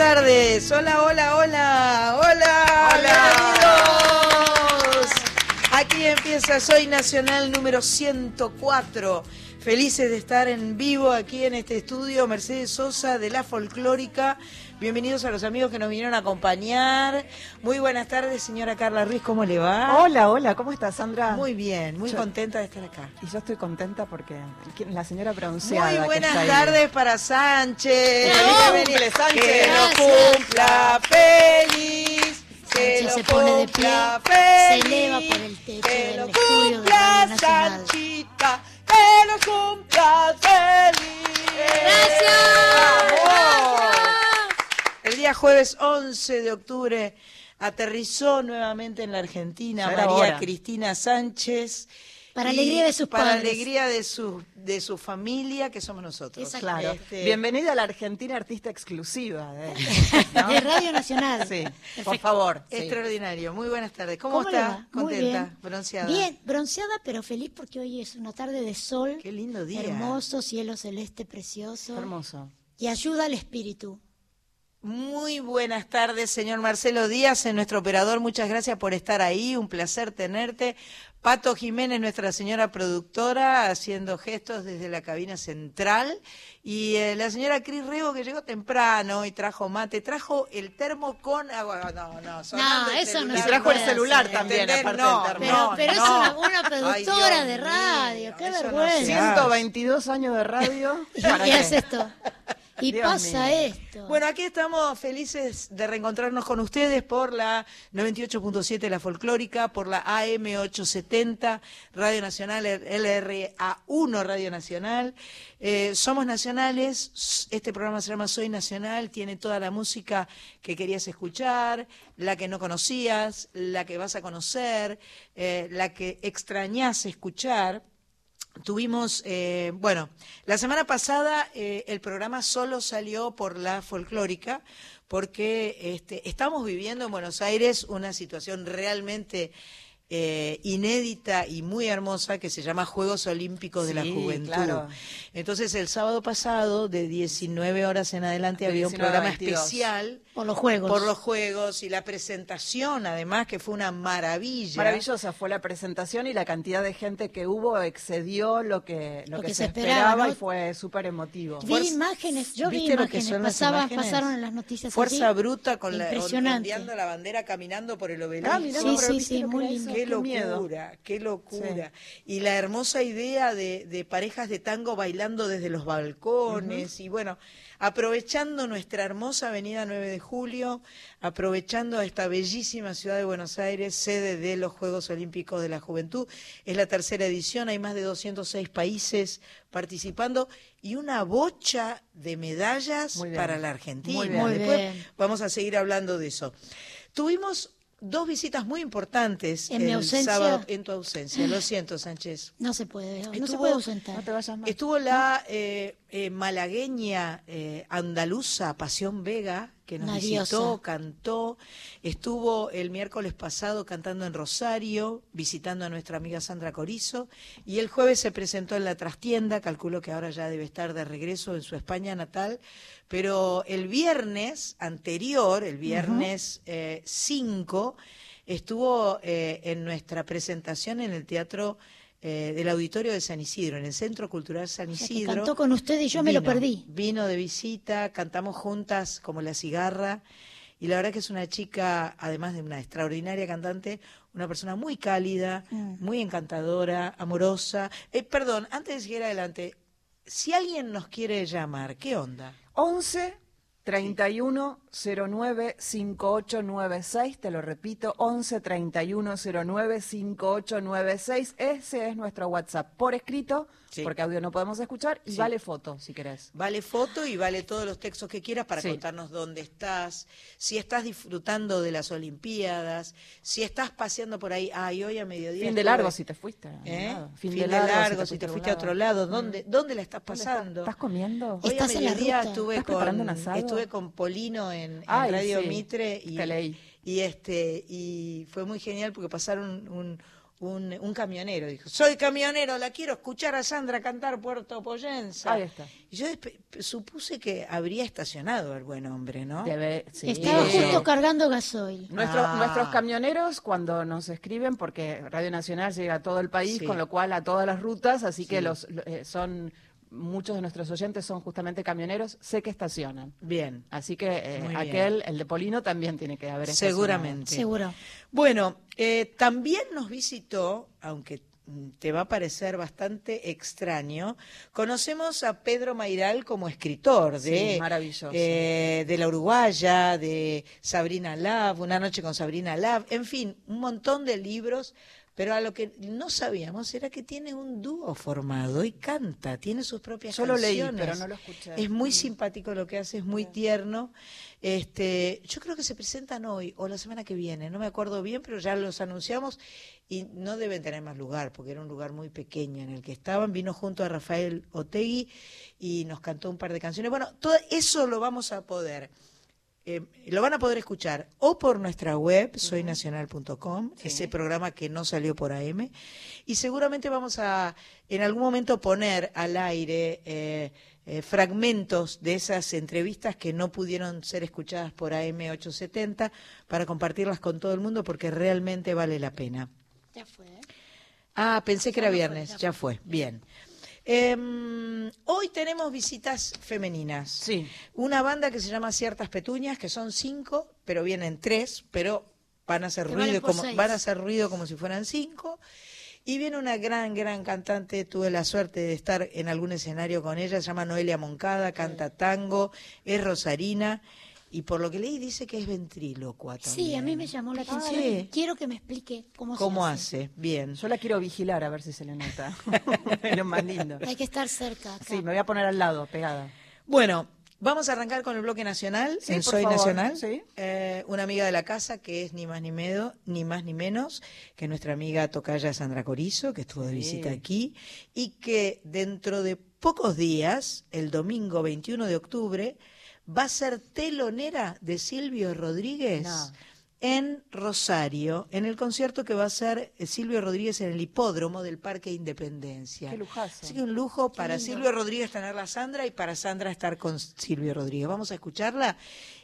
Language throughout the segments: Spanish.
tardes, hola, hola, hola, hola, bienvenidos. Aquí empieza Soy Nacional número 104. Felices de estar en vivo aquí en este estudio, Mercedes Sosa de la Folclórica. Bienvenidos a los amigos que nos vinieron a acompañar. Muy buenas tardes, señora Carla Ruiz, ¿cómo le va? Hola, hola, ¿cómo estás, Sandra? Muy bien, muy Yo- contenta de estar acá. Y yo estoy contenta porque ¿quién- la señora bronceada. Muy que buenas ahí. tardes para Sánchez. Que lo Gracias. cumpla feliz. Que Sánchez lo se pone de cumpla pie, se feliz, eleva por el techo Que del lo estudio de cumpla Nacional. Sanchita. Que lo cumpla feliz. ¡Vamos! El día jueves 11 de octubre aterrizó nuevamente en la Argentina María hora. Cristina Sánchez. Para alegría de sus Para padres. alegría de su, de su familia, que somos nosotros. Exacto. Claro. Este, Bienvenida a la Argentina artista exclusiva. eh. De Radio Nacional. Sí, por favor. sí. Extraordinario. Muy buenas tardes. ¿Cómo, está? ¿Contenta? bien. ¿Bronceada? Bien, bronceada, pero feliz porque hoy es una tarde de sol. Qué lindo día. Hermoso, cielo celeste precioso. Hermoso. Y ayuda al espíritu. Muy buenas tardes, señor Marcelo Díaz, en nuestro operador. Muchas gracias por estar ahí. Un placer tenerte. Pato Jiménez, nuestra señora productora, haciendo gestos desde la cabina central. Y eh, la señora Cris Rego, que llegó temprano y trajo mate. Trajo el termo con agua. No, no, eso no Y trajo el celular hacer. también, ¿Entendés? aparte No, del termo. Pero, no, pero es una, una productora de radio. mío, Qué vergüenza. se hace. 122 años de radio. y, ¿Para y qué? hace esto. Y Dios pasa mío. esto. Bueno, aquí estamos felices de reencontrarnos con ustedes por la 98.7 La Folclórica, por la AM 870 Radio Nacional, LRA1 Radio Nacional. Eh, somos nacionales, este programa se llama Soy Nacional, tiene toda la música que querías escuchar, la que no conocías, la que vas a conocer, eh, la que extrañás escuchar. Tuvimos, eh, bueno, la semana pasada eh, el programa solo salió por la folclórica porque este, estamos viviendo en Buenos Aires una situación realmente eh, inédita y muy hermosa que se llama Juegos Olímpicos de la Juventud. claro. Entonces el sábado pasado, de 19 horas en adelante, De había un 19 a programa 22. especial por los juegos. por los Juegos y la presentación, además, que fue una maravilla. Maravillosa fue la presentación y la cantidad de gente que hubo excedió lo que, lo que, se, esperaba, esperaba, ¿no? y fue súper emotivo. Vi Fuerza- imágenes, yo vi ¿Viste lo que imágenes, imágenes? pasaron en las noticias. Fuerza allí. bruta con la ondeando la bandera caminando por el obelisco. Ah, mirá, Sí, no, pero sí, ¿viste sí, lo que muy era lindo. Qué locura, miedo. qué locura. Y la hermosa idea de, de parejas de tango bailando desde los balcones y bueno, aprovechando nuestra hermosa avenida 9 de Julio, aprovechando esta bellísima ciudad de Buenos Aires, sede de los Juegos Olímpicos de la Juventud. Es la tercera edición, hay más de 206 países participando y una bocha de medallas para la Argentina. Muy bien. Después vamos a seguir hablando de eso. Tuvimos dos visitas muy importantes En mi el ausencia. sábado en tu ausencia. Lo siento, Sánchez. No se puede, no se puede ausentar. No te vayas más. Estuvo la eh, eh, malagueña eh, andaluza Pasión Vega, que nos Una visitó, diosa. cantó. Estuvo el miércoles pasado cantando en Rosario, visitando a nuestra amiga Sandra Corizo. Y el jueves se presentó en la trastienda, calculo que ahora ya debe estar de regreso en su España natal. Pero el viernes anterior, el viernes 5, estuvo eh, en nuestra presentación en el Teatro eh, del Auditorio de San Isidro, en el Centro Cultural San O sea, que Isidro. cantó con usted y yo me lo Vino, perdí. Vino de visita, cantamos juntas como la cigarra. Y la verdad que es una chica, además de una extraordinaria cantante, una persona muy cálida, Mm. muy encantadora, amorosa. Eh, perdón, antes de seguir adelante, si alguien nos quiere llamar, ¿qué onda? 11 31 5896, te lo repito, 11 31 09 5896. Ese es nuestro WhatsApp por escrito, Sí. porque audio no podemos escuchar, y Sí. vale foto si querés. Vale foto y vale todos los textos que quieras para Sí. contarnos dónde estás, si estás disfrutando de las Olimpiadas, si estás paseando por ahí, ay, hoy a mediodía. Fin de estuve- largo si te fuiste. ¿Eh? Fin, de largo, si te fuiste a otro lado, Mm. ¿dónde, ¿dónde la estás ¿Dónde pasando? ¿Estás comiendo? Hoy a Estás en la mediodía ruta. estuve ¿Estás preparando con, un asado? estuve con Polino en, en Ay, Radio sí, Mitre y, te leí. y este y fue muy genial porque pasaron un, un, un camionero, dijo, soy camionero, la quiero escuchar a Sandra cantar Puerto Poyensa. Ahí está. Y yo supuse que habría estacionado el buen hombre, ¿no? Debe- sí. Estaba Sí. justo cargando gasoil. Nuestro- Ah. Nuestros camioneros cuando nos escriben, porque Radio Nacional llega a todo el país, Sí. con lo cual a todas las rutas, así que los lo- eh, son muchos de nuestros oyentes son justamente camioneros, sé que estacionan. Bien, Así que eh, bien. aquel, el de Polino, también tiene que haber estacionado. seguramente. Seguro. Bueno, eh, también nos visitó, aunque mm, te va a parecer bastante extraño, conocemos a Pedro Mairal como escritor de, Sí, maravilloso. eh, de La Uruguaya, de Sabrina Love, Una noche con Sabrina Love, en fin, un montón de libros. Pero a lo que no sabíamos era que tiene un dúo formado y canta, tiene sus propias Yo lo leí, canciones. pero no lo escuché. Es muy simpático lo que hace, es muy tierno. Este, yo creo que se presentan hoy o la semana que viene, no me acuerdo bien, pero ya los anunciamos y no deben tener más lugar, porque era un lugar muy pequeño en el que estaban. Vino junto a Rafael Otegui y nos cantó un par de canciones. Bueno, todo eso lo vamos a poder. Eh, lo van a poder escuchar o por nuestra web, soynacional.com, ese programa que no salió por AM, y seguramente vamos a en algún momento poner al aire eh, eh, fragmentos de esas entrevistas que no pudieron ser escuchadas por AM 870 para compartirlas con todo el mundo porque realmente vale la pena. Ya fue. Ah, pensé que era no fue, viernes, ya ya fue, bien. Em, hoy tenemos visitas femeninas. Sí. Una banda que se llama Ciertas Petuñas, que son cinco, pero vienen tres, pero van a hacer Que ruido como seis. van a hacer ruido como si fueran cinco. Y viene una gran, gran cantante, tuve la suerte de estar en algún escenario con ella, se llama Noelia Moncada, canta tango, es rosarina, y por lo que leí dice que es ventrílocua también. Sí, a mí me llamó la atención. sí. Quiero que me explique cómo, se ¿Cómo hace. hace? Bien. Yo la quiero vigilar a ver si se le nota. es lo más lindo. Hay que estar cerca. acá. Sí, me voy a poner al lado, pegada. Bueno, vamos a arrancar con el bloque nacional Sí, en por Soy favor, Nacional. sí. Eh, una amiga de la casa que es ni más ni, medo, ni más ni menos que nuestra amiga Tocaya Sandra Corizo, que estuvo de Sí. visita aquí, y que dentro de pocos días, el domingo 21 de octubre, va a ser telonera de Silvio Rodríguez. No. En Rosario, en el concierto que va a hacer eh, Silvio Rodríguez en el hipódromo del Parque Independencia. Qué lujazo. Así que un lujo para lindo. Silvio Rodríguez tenerla a Sandra y para Sandra estar con Silvio Rodríguez. Vamos a escucharla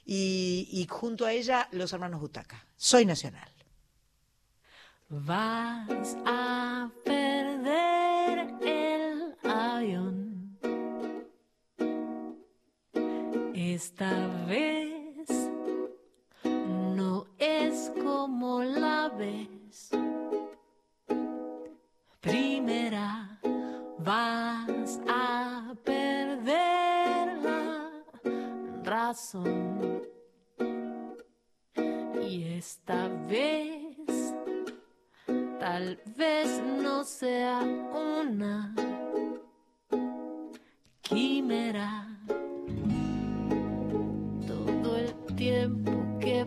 y, y junto a ella los hermanos Butaca. Soy Nacional. Vas a perder el avión. Esta vez no es como la vez. Primera vas a perder razón. Y esta vez tal vez no sea una quimera.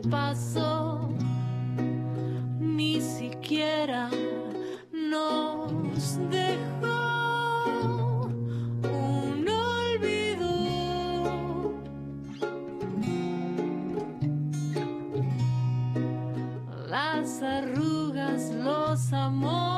Pasó, ni siquiera nos dejó un olvido. las arrugas, los amores,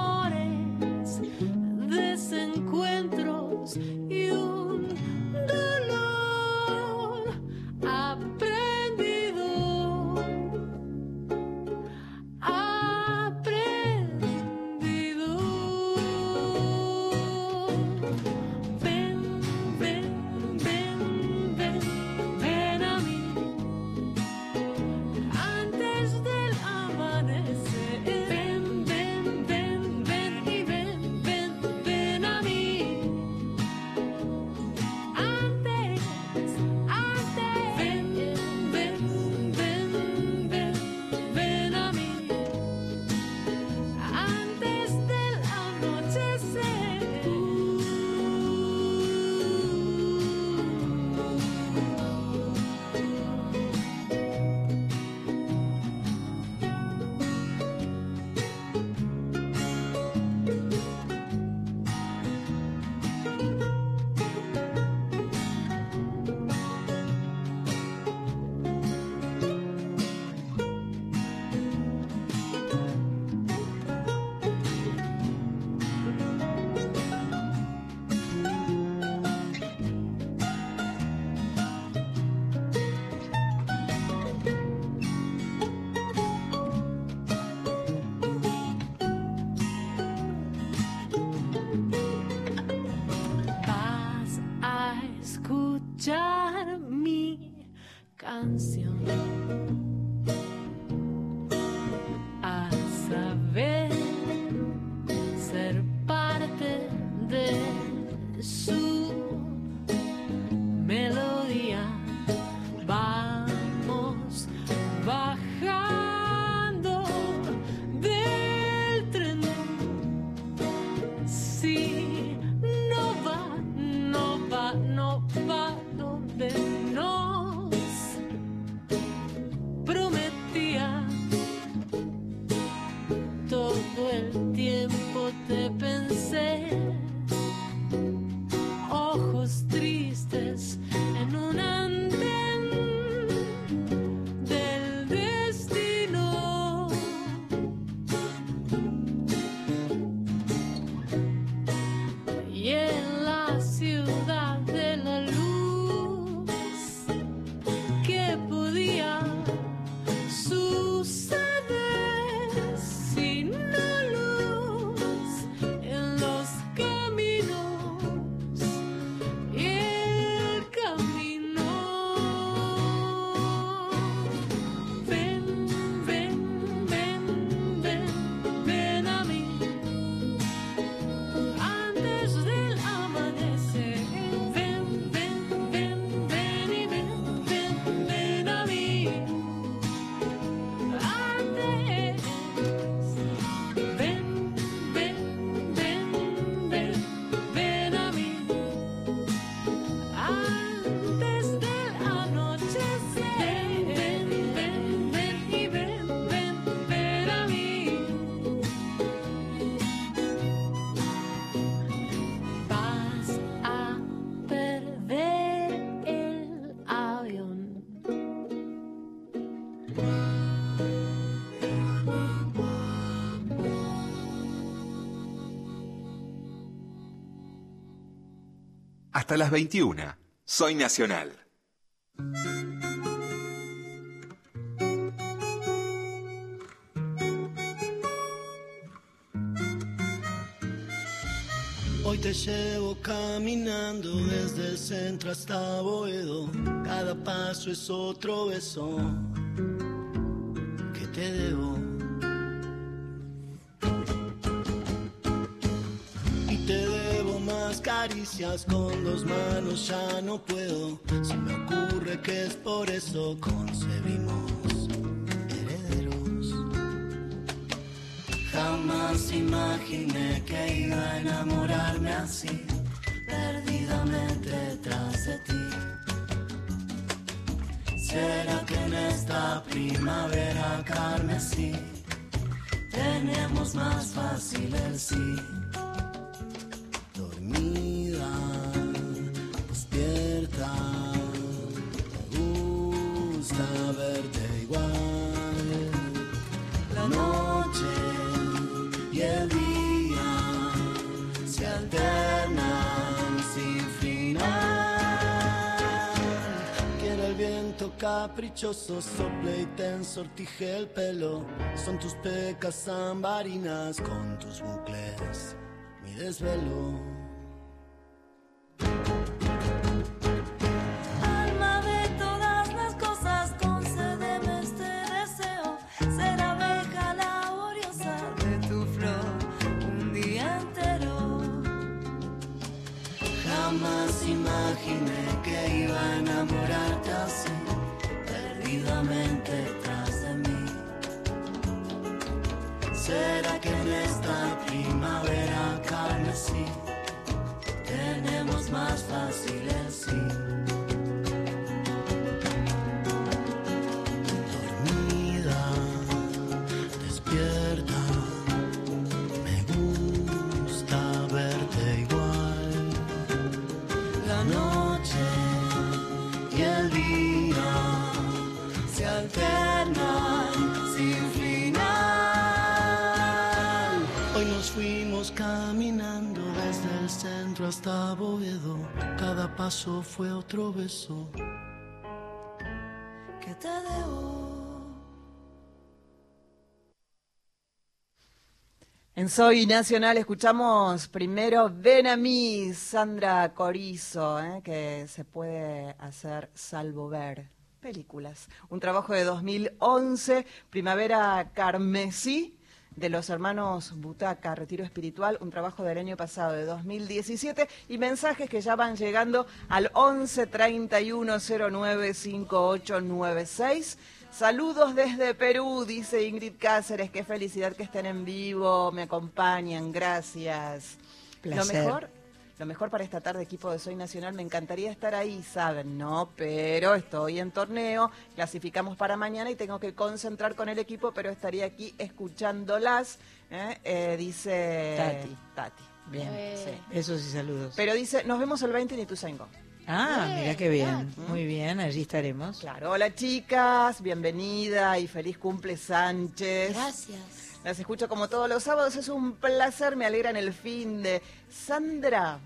Hasta las 21. Soy Nacional. Hoy te llevo caminando desde el centro hasta Boedo. Cada paso es otro beso caricias con dos manos, caprichoso, sople y te ensortije el pelo. Son tus pecas ambarinas con tus bucles, mi desvelo. En Soy Nacional escuchamos primero Ven a mí, Sandra Corizo, ¿eh? que se puede hacer salvo ver películas. Un trabajo de 2011, Primavera Carmesí, de los hermanos Butaca, Retiro Espiritual, un trabajo del año pasado, de 2017, y mensajes que ya van llegando al 11 31 09 5896. Saludos desde Perú, dice Ingrid Cáceres. Qué felicidad que estén en vivo, me acompañan, gracias. Lo mejor, Lo mejor para esta tarde, equipo de Soy Nacional, me encantaría estar ahí, saben, no, pero estoy en torneo, clasificamos para mañana y tengo que concentrar con el equipo, pero estaría aquí escuchándolas, ¿eh? Eh, dice Tati. Tati. Bien. Eh, sí. Eso sí, saludos. Pero dice, nos vemos el 20 en Ituzaingó. ah, Bien, mira qué bien. claro. Muy bien, allí estaremos. Claro, hola chicas, bienvenida y feliz cumple Sánchez. Gracias. Las escucho como todos los sábados, es un placer, me alegra en el fin de... Sandra,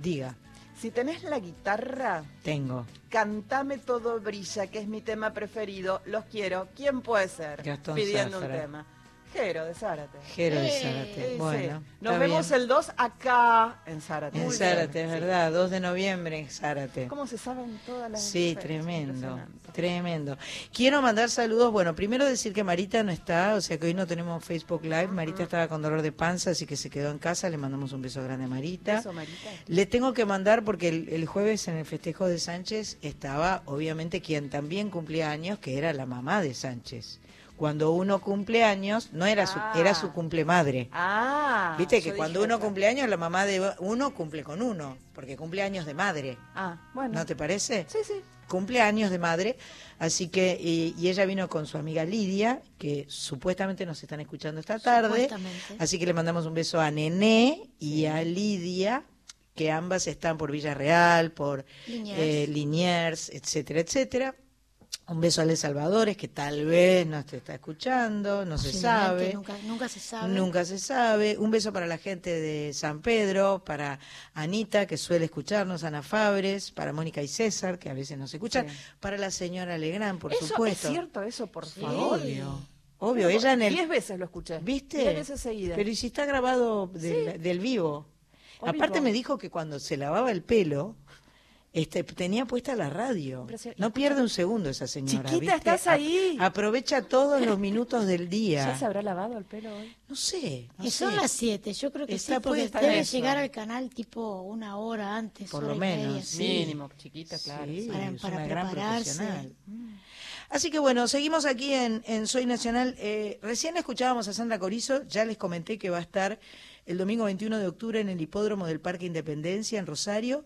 Diga, si tenés la guitarra, tengo. cantame todo brilla, que es mi tema preferido, los quiero. ¿Quién puede ser? Gastón Pidiendo Zafra. un tema. Jero de Zárate. Jero de Eh, Zárate. Sí. Bueno, Nos vemos bien. el 2 acá en Zárate. En Muy bien. Zárate, es Sí. verdad, 2 de noviembre en Zárate. ¿Cómo se saben todas las Sí, tremendo, tremendo. Quiero mandar saludos. Bueno, primero decir que Marita no está, o sea que hoy no tenemos Facebook Live. Marita estaba con dolor de panza, así que se quedó en casa. Le mandamos un beso grande a Marita. Eso, Marita. Le tengo que mandar porque el, el jueves en el festejo de Sánchez estaba, obviamente, quien también cumplía años, que era la mamá de Sánchez. Cuando uno cumple años, no era su, Ah. era su cumple madre. Ah. Viste que cuando uno cumple años, la mamá de uno cumple con uno, porque cumple años de madre. Ah, bueno. ¿No te parece? Sí, sí. cumpleaños de madre, así que, y, y ella vino con su amiga Lidia, que supuestamente nos están escuchando esta tarde, Supuestamente. así que le mandamos un beso a Nené y a Lidia, que ambas están por Villarreal, por Liniers. eh, Liniers, etcétera, etcétera. Un beso a Les Salvadores, que tal vez nos te está escuchando, no se sabe. Nunca, nunca se sabe. Nunca se sabe. Un beso para la gente de San Pedro, para Anita, que suele escucharnos, Ana Fabres, para Mónica y César, que a veces nos escuchan, Sí. para la señora Legrand, por eso supuesto. es cierto, eso, por Sí. favor. Obvio. Obvio, ella en el... Diez veces lo escuché. ¿Viste? Diez veces seguidas. Pero y si está grabado del, del vivo. Aparte me dijo que cuando se lavaba el pelo, este, tenía puesta la radio. No pierde un segundo esa señora. Chiquita, ¿viste? estás A- ahí. aprovecha todos los minutos del día. ¿Ya se habrá lavado el pelo hoy? No sé. No Que son las 7, yo creo que Está sí, porque debe eso. llegar al canal tipo una hora antes, Por lo menos, sí. Mínimo, chiquita, claro. Sí, Para- para una gran prepararse. profesional. Así que bueno, seguimos aquí en, en Soy Nacional. Eh, recién escuchábamos a Sandra Corizo, ya les comenté que va a estar el domingo 21 de octubre en el hipódromo del Parque Independencia en Rosario.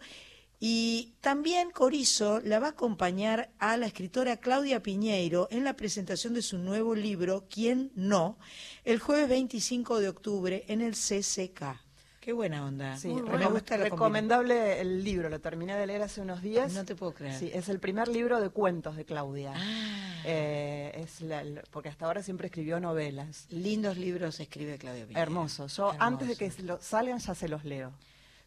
Y también Corizo la va a acompañar a la escritora Claudia Piñeiro en la presentación de su nuevo libro, ¿Quién no?, el jueves 25 de octubre en el CCK. Qué buena onda. Sí, Me gusta la recomendable el libro, lo terminé de leer hace unos días. No te puedo creer. Sí, es el primer libro de cuentos de Claudia. Ah. Eh, es la- porque hasta ahora siempre escribió novelas. Lindos libros escribe Claudia Piñeiro. Hermoso. Yo Hermoso. antes de que lo- salgan ya se los leo.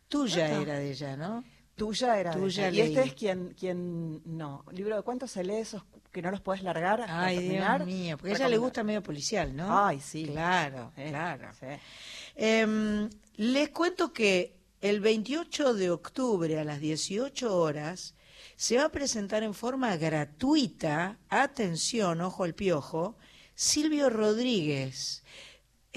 Tuya Ah. era de ella, ¿no? Tuya era Tuya. Y este es quien, quien no. Libro de cuentos se lee esos que no los puedes largar hasta Ay, terminar. Dios mío, porque a ella le gusta medio policial, ¿no? Ay, sí. Claro, Sí, claro. sí. Em, les cuento que el 28 de octubre a las 18 horas se va a presentar en forma gratuita, atención, ojo al piojo, Silvio Rodríguez.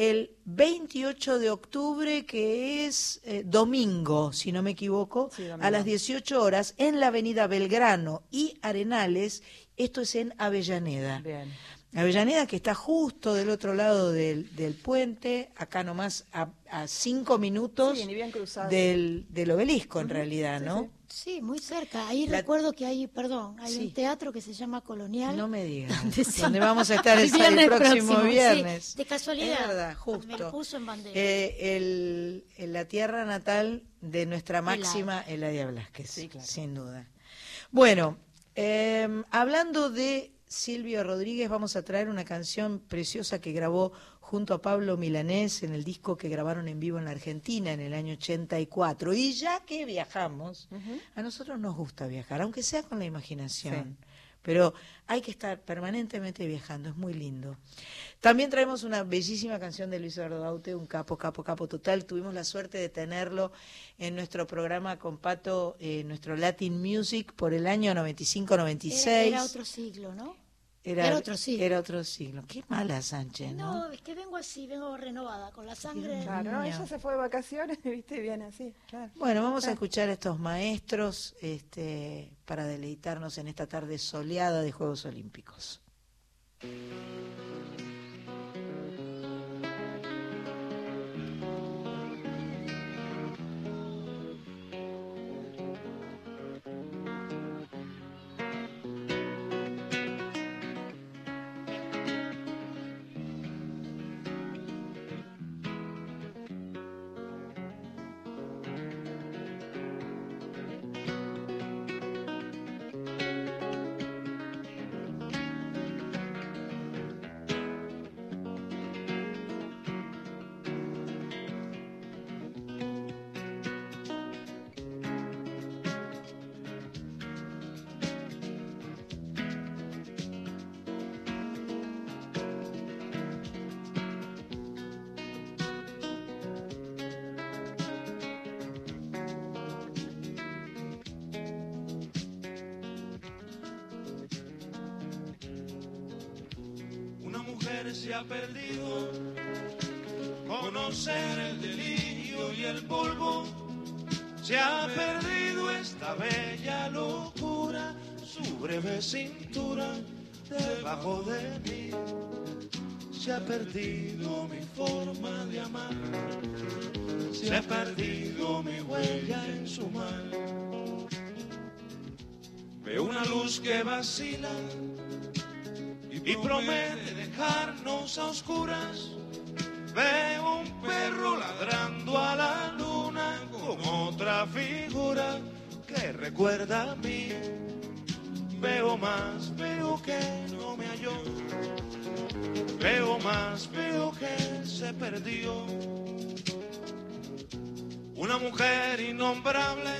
El 28 de octubre, que es eh, domingo, si no me equivoco, Sí, a las 18 horas, en la avenida Belgrano y Arenales, esto es en Avellaneda. Bien. Avellaneda que está justo del otro lado del, del puente, acá nomás a, a cinco minutos Sí, bien del, del obelisco en realidad, ¿no? sí. Sí, muy cerca. Ahí La- recuerdo que hay, perdón, hay Sí. un teatro que se llama Colonial. No me digas. donde vamos a estar el, El próximo, sí, viernes. de casualidad. Es verdad, Me justo. lo puso en bandera. Eh, el- en la tierra natal de nuestra Eladia. máxima Eladia Blasquez, Sí, claro. sin duda. Bueno, eh, hablando de Silvio Rodríguez, vamos a traer una canción preciosa que grabó junto a Pablo Milanés en el disco que grabaron en vivo en la Argentina en el año 84. Y ya que viajamos, a nosotros nos gusta viajar, aunque sea con la imaginación. Pero hay que estar permanentemente viajando, es muy lindo. También traemos una bellísima canción de Luis Eduardo un capo, capo, capo total. Tuvimos la suerte de tenerlo en nuestro programa con Pato, eh, nuestro Latin Music, por el año 95-96. Era, era otro siglo, ¿no? Era otro siglo. Era otro siglo. Qué mala Sánchez, ¿no? No, es que vengo así, vengo renovada, con la sangre. Claro, no, Niño. ella se fue de vacaciones, viste, y viene así, claro. Bueno, vamos a escuchar a estos maestros este, para deleitarnos en esta tarde soleada de Juegos Olímpicos. Se ha perdido. Conocer el delirio y el polvo. Se ha perdido esta bella locura, su breve cintura debajo de mí. Se ha perdido mi forma de amar, se ha perdido mi huella en su mar. Veo una luz que vacila y promete dejarnos a oscuras. Veo un perro ladrando a la luna con otra figura que recuerda a mí. Veo más, veo que no me halló. Veo más, veo que se perdió. Una mujer innombrable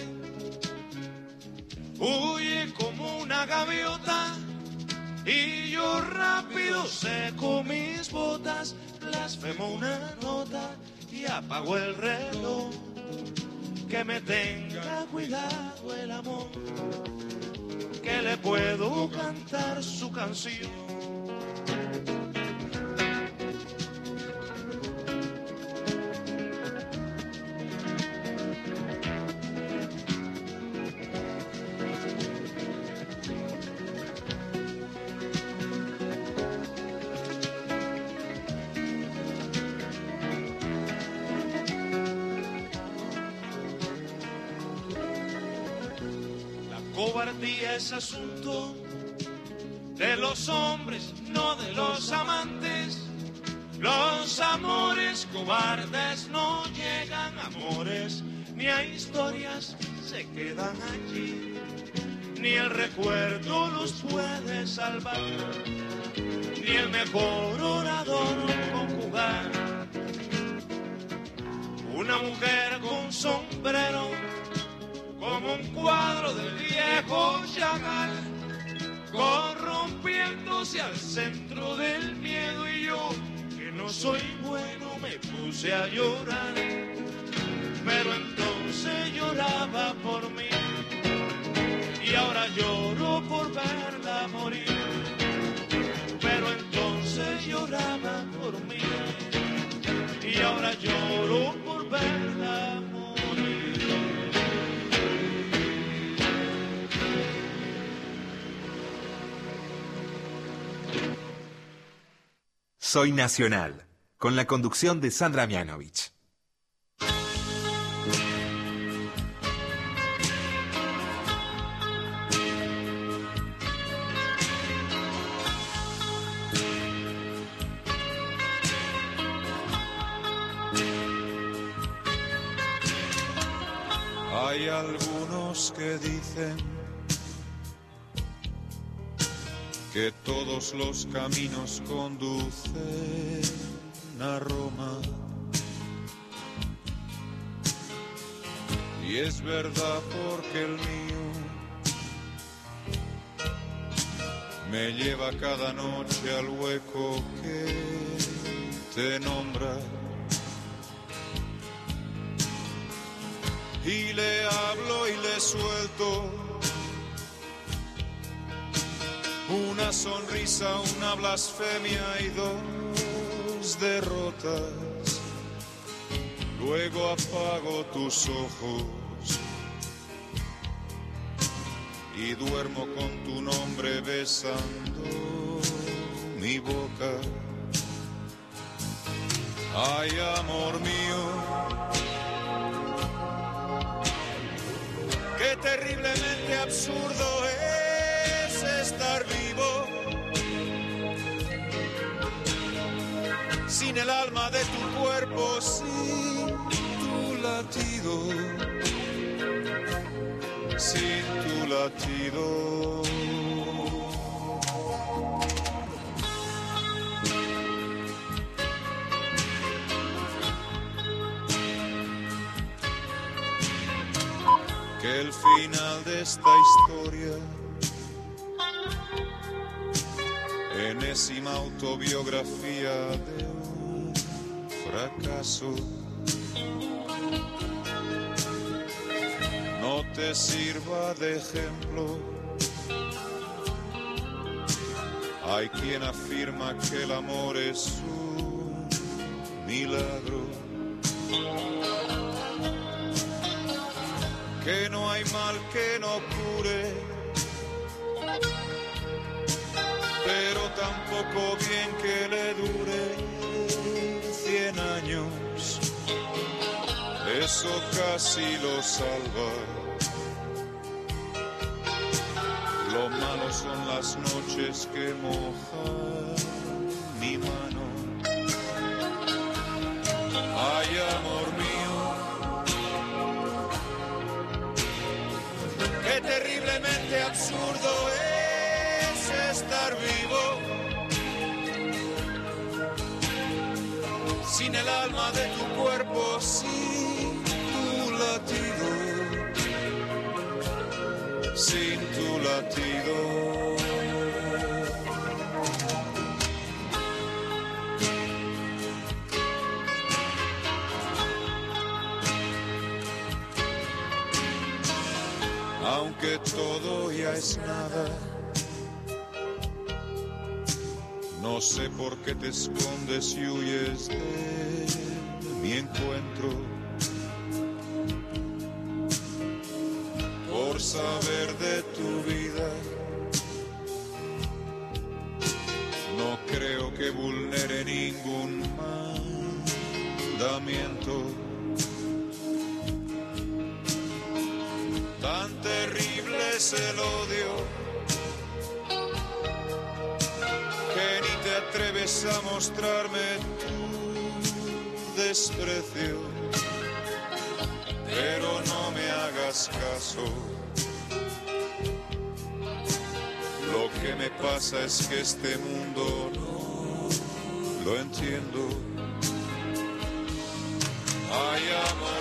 huye como una gaviota y yo rápido seco mis botas, blasfemo una nota y apago el reloj. Que me tenga cuidado el amor, que le puedo cantar su canción. Historias se quedan allí, ni el recuerdo los puede salvar, ni el mejor orador conjugar. Una mujer con sombrero como un cuadro del viejo Chagall, corrompiéndose al centro del miedo. Y yo, que no soy bueno, me puse a llorar, pero entonces lloraba por mí y ahora lloro por verla morir, pero entonces lloraba por mí y ahora lloro por verla morir. Soy Nacional, con la conducción de Sandra Mianovich. Hay algunos que dicen que todos los caminos conducen a Roma. Y es verdad porque el mío me lleva cada noche al hueco que te nombra. Y le hablo y le suelto una sonrisa, una blasfemia y dos derrotas. Luego apago tus ojos y duermo con tu nombre besando mi boca. Ay, amor mío, terriblemente absurdo es estar vivo sin el alma de tu cuerpo, sin tu latido, sin tu latido. Que el final de esta historia enésima autobiografía de un fracaso. No te sirva de ejemplo Hay quien afirma que el amor es un milagro. Que no hay mal que no cure. Pero tampoco bien que le dure cien años. Eso casi lo salva. Lo malo son las noches que mojan mi mano. Ay, amor terriblemente absurdo es estar vivo. Sin el alma de tu cuerpo, sin tu latido sin tu latido. Aunque todo ya es nada, no sé por qué te escondes y huyes de mi encuentro. por saber de tu vida. No creo que vulnere ningún mandamiento. Es el odio que ni te atreves a mostrarme tu desprecio pero no me hagas caso. Lo que me pasa es que este mundo no lo entiendo. Ay, amor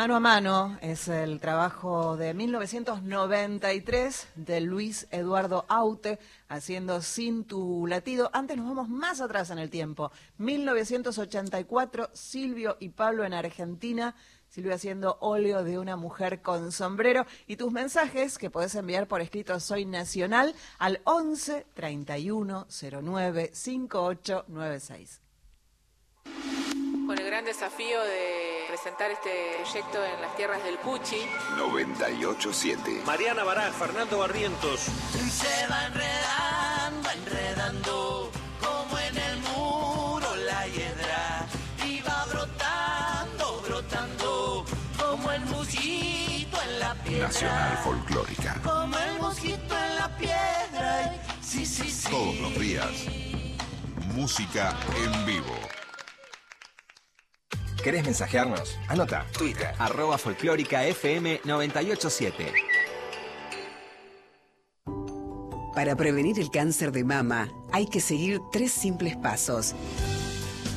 Mano a mano es el trabajo de 1993 de Luis Eduardo Aute haciendo Sin tu latido. Antes nos vamos más atrás en el tiempo. 1984, Silvio y Pablo en Argentina. Silvio haciendo óleo de una mujer con sombrero. Y tus mensajes que podés enviar por escrito Soy Nacional al 11 31 09 5896. Con el gran desafío de presentar este proyecto en las tierras del Puchi. 987. Mariana Baraj, Fernando Barrientos. Se va enredando, enredando, como en el muro la hiedra. Y va brotando, brotando, como el mosquito en la piedra. Nacional Folclórica. Como el mosquito en la piedra. Sí, sí, sí. Todos los días. Música en vivo. ¿Querés mensajearnos? Anota. Twitter. Arroba folclórica FM 987. Para prevenir el cáncer de mama hay que seguir tres simples pasos.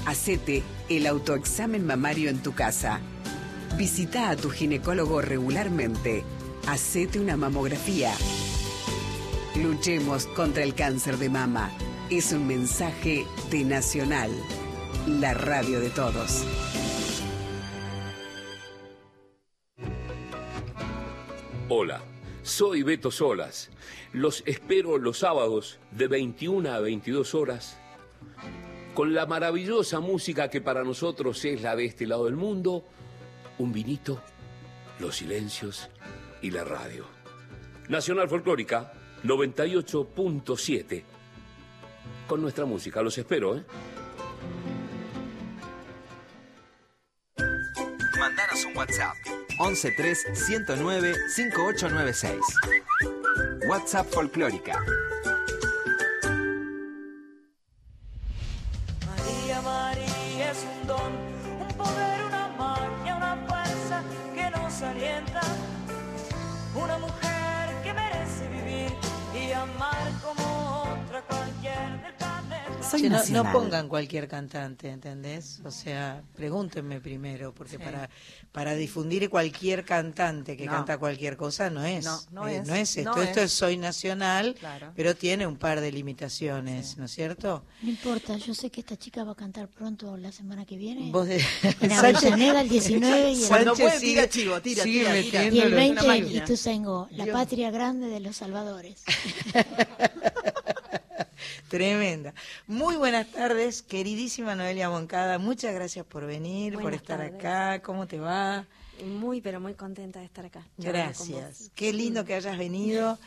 Hacete el autoexamen mamario en tu casa. Visita a tu ginecólogo regularmente. Hacete una mamografía. Luchemos contra el cáncer de mama. Es un mensaje de Nacional, la radio de todos. Hola, soy Beto Solas. Los espero los sábados de 21 a 22 horas con la maravillosa música que para nosotros es la de este lado del mundo, un vinito, los silencios y la radio. Nacional Folclórica 98.7 con nuestra música. Los espero, ¿eh? Mandanos un WhatsApp 113 109 5896. WhatsApp Folclórica María, María es un don, un poder, una magia, una fuerza que nos alienta. Che, no, no pongan cualquier cantante, ¿entendés? O sea, pregúntenme primero, porque para, para difundir cualquier cantante que No. canta cualquier cosa no es. No, no eh, es, no es esto. no esto es. Soy Nacional, Claro. pero tiene un par de limitaciones, ¿no es cierto? No importa, yo sé que esta chica va a cantar pronto la semana que viene. Vos de- En Sánchez- Avellaneda el 19 y el, Cuando puede, sigue- tira chivo, tira, sigue tira, tira. y el metiéndolo. 20 una y máquina. Ituzaingó, la Dios. patria grande de los salvadores. Tremenda. Muy buenas tardes, queridísima Noelia Moncada. Muchas gracias por venir, por estar tardes. acá. ¿Cómo te va? Muy, pero muy contenta de estar acá. Gracias. Qué lindo que hayas venido.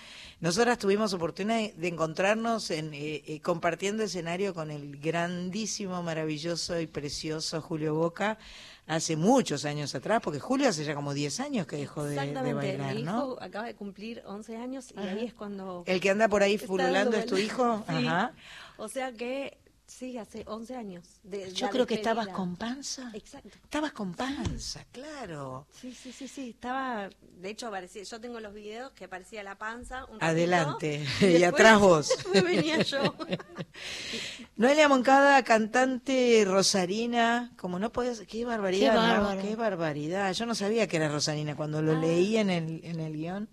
Nosotras tuvimos oportunidad de- de encontrarnos en, eh, eh, compartiendo escenario con el grandísimo, maravilloso y precioso Julio Boca hace muchos años atrás, porque Julio hace ya como 10 años que dejó de, de bailar, mi ¿no? hijo acaba de cumplir 11 años y Ajá. ahí es cuando... El que anda por ahí fululando es tu hijo. Sí. Ajá. O sea que, sí, hace 11 años. de Yo creo que estabas con panza. Exacto. Estabas con panza, claro. Sí, sí, sí, sí, estaba, de hecho parecía, yo tengo los videos que parecía la panza. un ratito, Adelante. y Y después atrás vos. me venía yo. Noelia Moncada, cantante rosarina, como no podías, qué barbaridad, Qué ¿no? bárbaro. qué barbaridad. Yo no sabía que era rosarina cuando lo leí en el en el guion.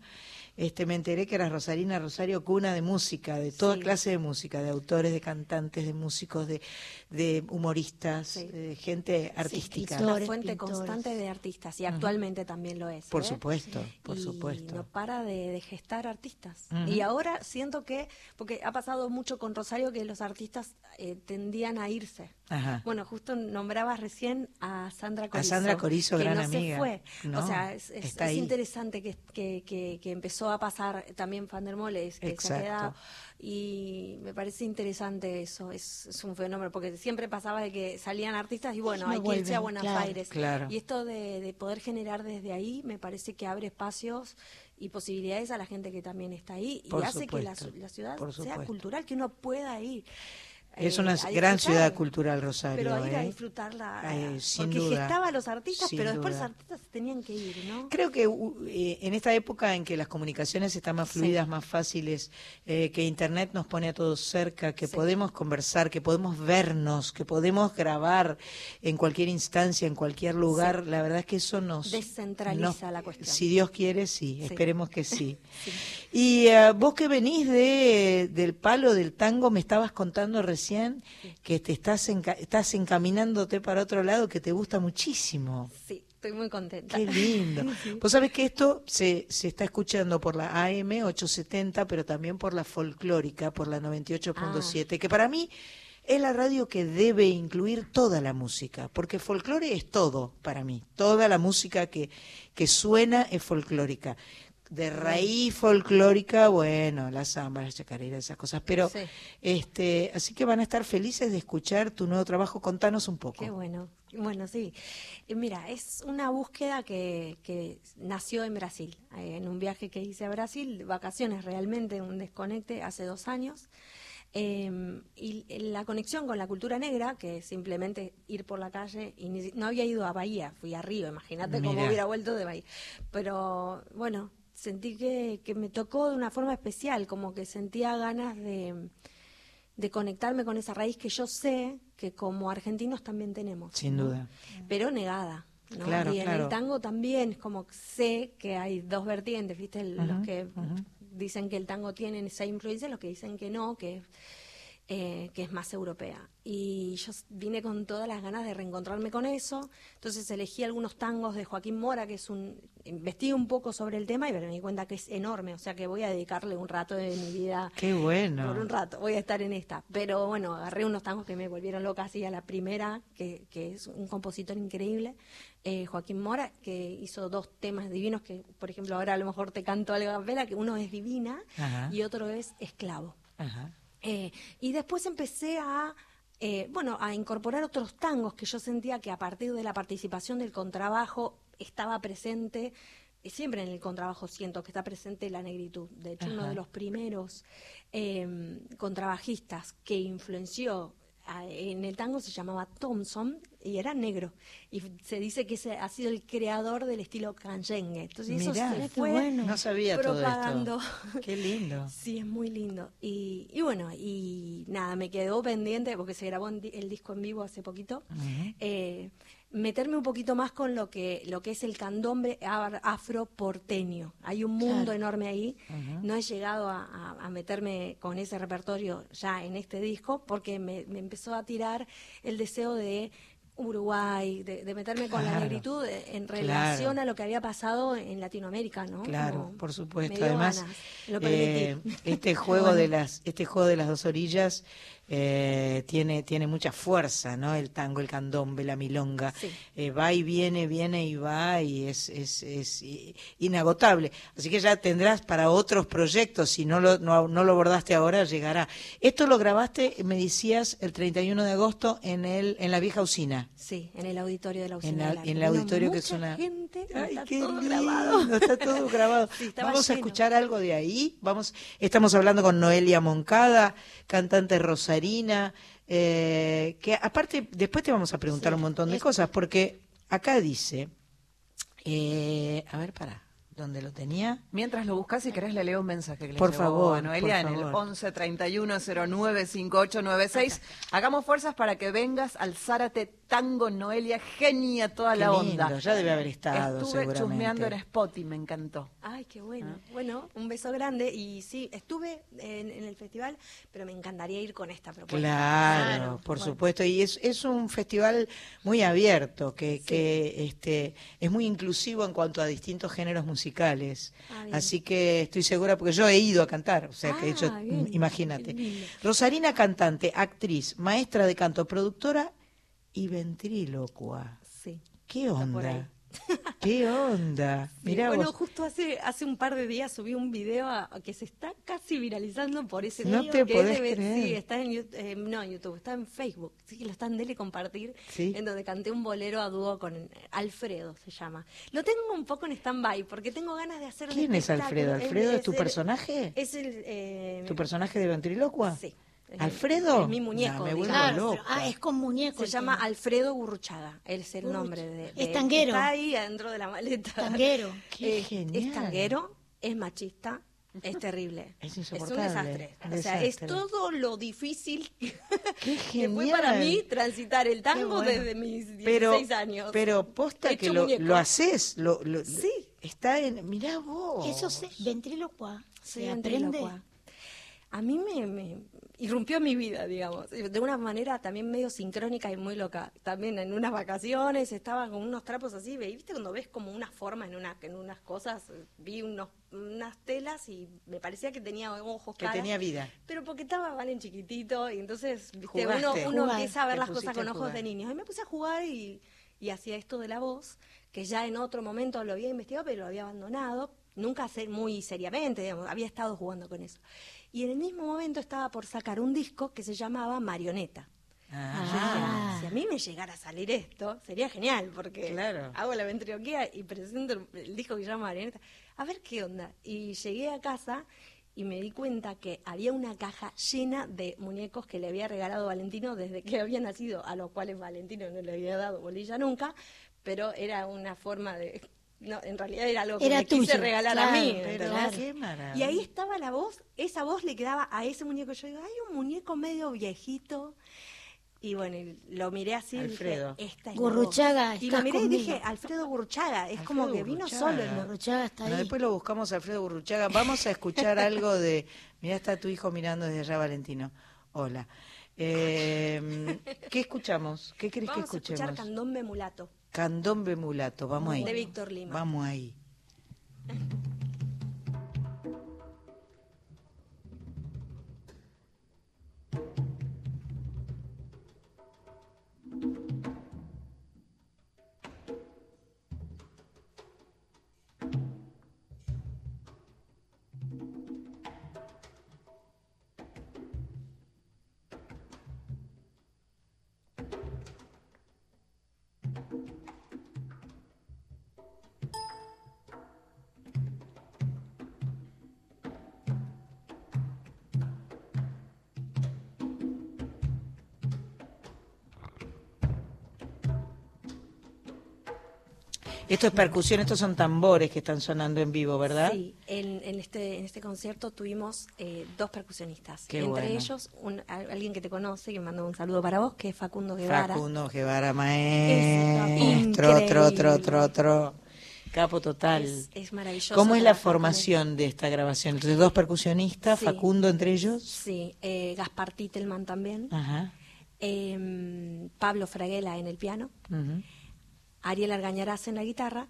Este, me enteré que eras Rosarina Rosario, cuna de música, de toda Sí. clase de música, de autores, de cantantes, de músicos, de, de humoristas, Sí. de gente artística. escritores. Una fuente pintores. constante de artistas y actualmente también lo es. Por ¿eh? supuesto, por y supuesto. no para de, de gestar artistas. Y ahora siento que, porque ha pasado mucho con Rosario que los artistas eh, tendían a irse. Ajá. Bueno, justo nombrabas recién a Sandra Corizo. Sandra Corizo, que gran no amiga. Se fue. No, o sea, es, interesante que, que, que, que empezó a pasar también Fandermoles, que se ha quedado. Y me parece interesante eso, es, es un fenómeno, porque siempre pasaba de que salían artistas y bueno, No hay que irse a Buenos claro. Aires. Claro. Y esto de, de poder generar desde ahí me parece que abre espacios y posibilidades a la gente que también está ahí y Por hace que la, la ciudad sea cultural, que uno pueda ir. Es eh, una a gran ciudad cultural, Rosario. Pero ir a ¿eh? disfrutarla, Eh, sin porque duda, gestaba a los artistas, pero después duda. los artistas tenían que ir, ¿no? Creo que u- eh, en esta época en que las comunicaciones están más Sí. fluidas, más fáciles, eh, que Internet nos pone a todos cerca, que Sí. podemos conversar, que podemos vernos, que podemos grabar en cualquier instancia, en cualquier lugar, la verdad es que eso nos... Descentraliza nos- la cuestión. Si Dios quiere, sí, esperemos que sí. Y eh, vos que venís de, del palo del tango, me estabas contando recién que te estás, enca- estás encaminándote para otro lado que te gusta muchísimo. Sí, estoy muy contenta. Qué lindo. Sí. Vos sabés que esto se, se está escuchando por la AM 870, pero también por la folclórica, por la 98.7, que para mí es la radio que debe incluir toda la música, porque folclore es todo para mí. Toda la música que, que suena es folclórica. De raíz folclórica, bueno, la samba, la chacarera, esas cosas. Pero, Sí. este, así que van a estar felices de escuchar tu nuevo trabajo. Contanos un poco. Qué bueno. Bueno, sí. Eh, Mira, es una búsqueda que, que nació en Brasil, eh, en un viaje que hice a Brasil, vacaciones realmente, un desconecte hace dos años. Eh, y la conexión con la cultura negra, que es simplemente ir por la calle, y ni- no había ido a Bahía, fui a Río, imagínate cómo hubiera vuelto de Bahía. Pero bueno, sentí que, que me tocó de una forma especial, como que sentía ganas de, de conectarme con esa raíz que yo sé que como argentinos también tenemos. Sin ¿no? duda. Pero negada. ¿no? Claro, y en claro. el tango también es como que sé que hay dos vertientes, ¿viste? El- los que dicen que el tango tiene esa influencia, los que dicen que no, que, eh, que es más europea. Y yo vine con todas las ganas de reencontrarme con eso, entonces elegí algunos tangos de Joaquín Mora, que es un... Investigué un poco sobre el tema y me di cuenta que es enorme, o sea que voy a dedicarle un rato de mi vida Qué bueno. por un rato, voy a estar en esta. Pero bueno, agarré unos tangos que me volvieron loca así a la primera, que, que es un compositor increíble, eh, Joaquín Mora, que hizo dos temas divinos que, por ejemplo, ahora a lo mejor te canto algo a capela, que uno es Divina Ajá. y otro es Esclavo. Ajá. Eh, y después empecé a, eh, bueno, a incorporar otros tangos que yo sentía que a partir de la participación del contrabajo estaba presente, y siempre en el contrabajo siento que está presente la negritud. De hecho, uno de los primeros eh, contrabajistas que influenció a- en el tango se llamaba Thompson y era negro. Y se dice que ese ha sido el creador del estilo canyengue. Entonces eso Mirá, se qué fue bueno. No sabía todo esto. propagando. Qué lindo. Sí, es muy lindo. Y, y bueno, y nada, me quedó pendiente porque se grabó el disco en vivo hace poquito. eh, meterme un poquito más con lo que lo que es el candombe ar- afro porteño. Hay un mundo Claro. enorme ahí. No he llegado a, a- a meterme con ese repertorio ya en este disco porque me, me empezó a tirar el deseo de Uruguay, de, de meterme con la negritud en Claro. relación a lo que había pasado en Latinoamérica, ¿no? Claro, Como por supuesto. Además, ganas, lo eh, este juego Bueno. de las, este juego de las dos orillas eh, tiene, tiene mucha fuerza, ¿no? El tango, el candombe, la milonga, eh, va y viene, viene y va y es, es, inagotable. Así que ya tendrás para otros proyectos, si no lo, no, no lo abordaste ahora, llegará. Esto lo grabaste, me decías, el 31 de agosto en el, en la vieja usina. Sí, en el auditorio de la En, usina. la- en el auditorio que gente, Ay, está qué todo lindo, grabado. Está todo grabado. Sí, Vamos a escuchar algo de ahí. Vamos, estamos hablando con Noelia Moncada, cantante rosarina, eh, que aparte después te vamos a preguntar un montón de cosas, porque acá dice, eh, a ver, para, ¿dónde lo tenía? Mientras lo buscas, si querés, le leo un mensaje que le Por favor, a Noelia por en el favor. 11 31 09 5896. Hagamos fuerzas para que vengas al Zárate Tango Noelia. Genia toda Qué la lindo, onda. ya debe haber estado, Estuve chusmeando en Spot y me encantó. Ay, qué bueno. Ah. Bueno, un beso grande. Y sí, estuve en, en el festival, pero me encantaría ir con esta propuesta. Claro, por Bueno. supuesto. Y es, es un festival muy abierto, que, que este, es muy inclusivo en cuanto a distintos géneros musicales. Ah. Así que estoy segura, porque yo he ido a cantar, o sea, que he hecho, Ah, bien, imagínate. Rosarina cantante, actriz, maestra de canto, productora y ventrílocua. Sí. ¿Qué onda? ¿Qué onda? Sí, Mirá bueno, vos. justo hace hace un par de días subí un video a- a que se está casi viralizando por ese No video te que podés debe- creer. Sí, está en eh, no en YouTube, está en Facebook. Sí que lo están dele compartir. Sí. En donde canté un bolero a dúo con eh, Alfredo, se llama. Lo tengo un poco en stand-by porque tengo ganas de hacer ¿Quién es Alfredo? ¿Alfredo es tu el- personaje? Es el. eh, ¿Tu personaje de ventrílocua? Sí. Es ¿Alfredo? Es mi muñeco. No, me vuelvo. Claro, loca. pero- ah, es con muñeco. Se llama tema. Alfredo Gurruchaga, él es el nombre de, Es de- tanguero. Está ahí adentro de la maleta. Tanguero. Qué Eh, genial. Es tanguero, es machista, es terrible. Es un insoportable, desastre. un O sea, es desastre. todo lo difícil Qué que genial. fue para mí transitar el tango bueno. desde mis 16 pero, años. Pero posta que lo, haces, lo, lo- Sí. está en, mirá vos. Eso se, ventrílocua. Soy Se aprende. ventrílocua. A mí me, me irrumpió mi vida, digamos, de una manera también medio sincrónica y muy loca. También en unas vacaciones estaba con unos trapos así, ve- ¿viste cuando ves como una forma en, una, en unas cosas? Vi unos, unas telas y me parecía que tenía ojos, Que caras, tenía vida. Pero porque estaba Valen chiquitito y entonces, viste, Jugaste. uno, uno Jugar. empieza a ver las cosas con ojos de niños. Y me puse a jugar y, y hacía esto de la voz, que ya en otro momento lo había investigado, pero lo había abandonado. Nunca muy seriamente, digamos, había estado jugando con eso. Y en el mismo momento estaba por sacar un disco que se llamaba Marioneta. Ah, dije, si a mí me llegara a salir esto, sería genial, porque Claro. hago la ventriloquía y presento el, el disco que se llama Marioneta. A ver qué onda. Y llegué a casa y me di cuenta que había una caja llena de muñecos que le había regalado Valentino desde que había nacido, a los cuales Valentino no le había dado bolilla nunca, pero era una forma de... No, en realidad era algo que Era me quise regalar a mí. Y ahí estaba la voz, esa voz le quedaba a ese muñeco. Yo digo, hay un muñeco medio viejito. Y bueno, y lo miré así. y dije, Alfredo. esta es Gurruchaga. Y lo miré y dije, Alfredo Gurruchaga. Es Alfredo como que vino Gurruchaga. solo. el Gurruchaga está No, ahí. después lo buscamos a Alfredo Burruchaga. Vamos a escuchar algo de. Mirá, está tu hijo mirando desde allá, Valentino. Hola. Eh, ¿Qué escuchamos? ¿Qué Vamos que a escuchar escuchemos? Candombe Mulato. Candombe Mulato. Vamos ahí. De Víctor Lima. Vamos ahí. Esto es percusión, estos son tambores que están sonando en vivo, ¿verdad? Sí, en, en este, en este concierto tuvimos eh, dos percusionistas. Qué Entre bueno. ellos, un- alguien que te conoce, que mandó un saludo para vos, que es Facundo Guevara. Facundo Guevara, Es maestro, otro, increíble. otro, otro, otro. Capo total. Es, es maravilloso. ¿Cómo es la formación de esta grabación? Entonces, dos percusionistas, Sí. Facundo entre ellos. Sí, eh, Gaspar Titelman también. Ajá. em, Pablo Fraguela en el piano. ujú. Ariel Argañarás en la guitarra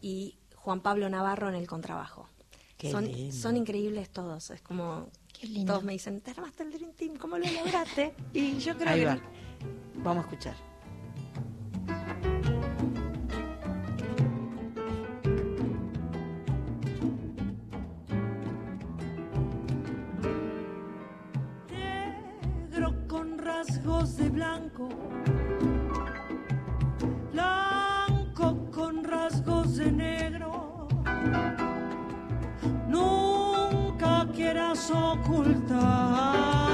y Juan Pablo Navarro en el contrabajo. Qué son, lindo. son increíbles todos, es como todos me dicen, te armaste el Dream Team, ¿cómo lo lograste? Y yo creo Ahí que va. Vamos a escuchar. negro con rasgos de blanco quieras ocultar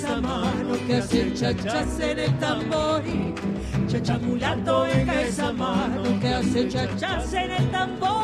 esa mano que hace chachas en el tambor. Chachamulato, venga esa mano que hace chachas en el tambor.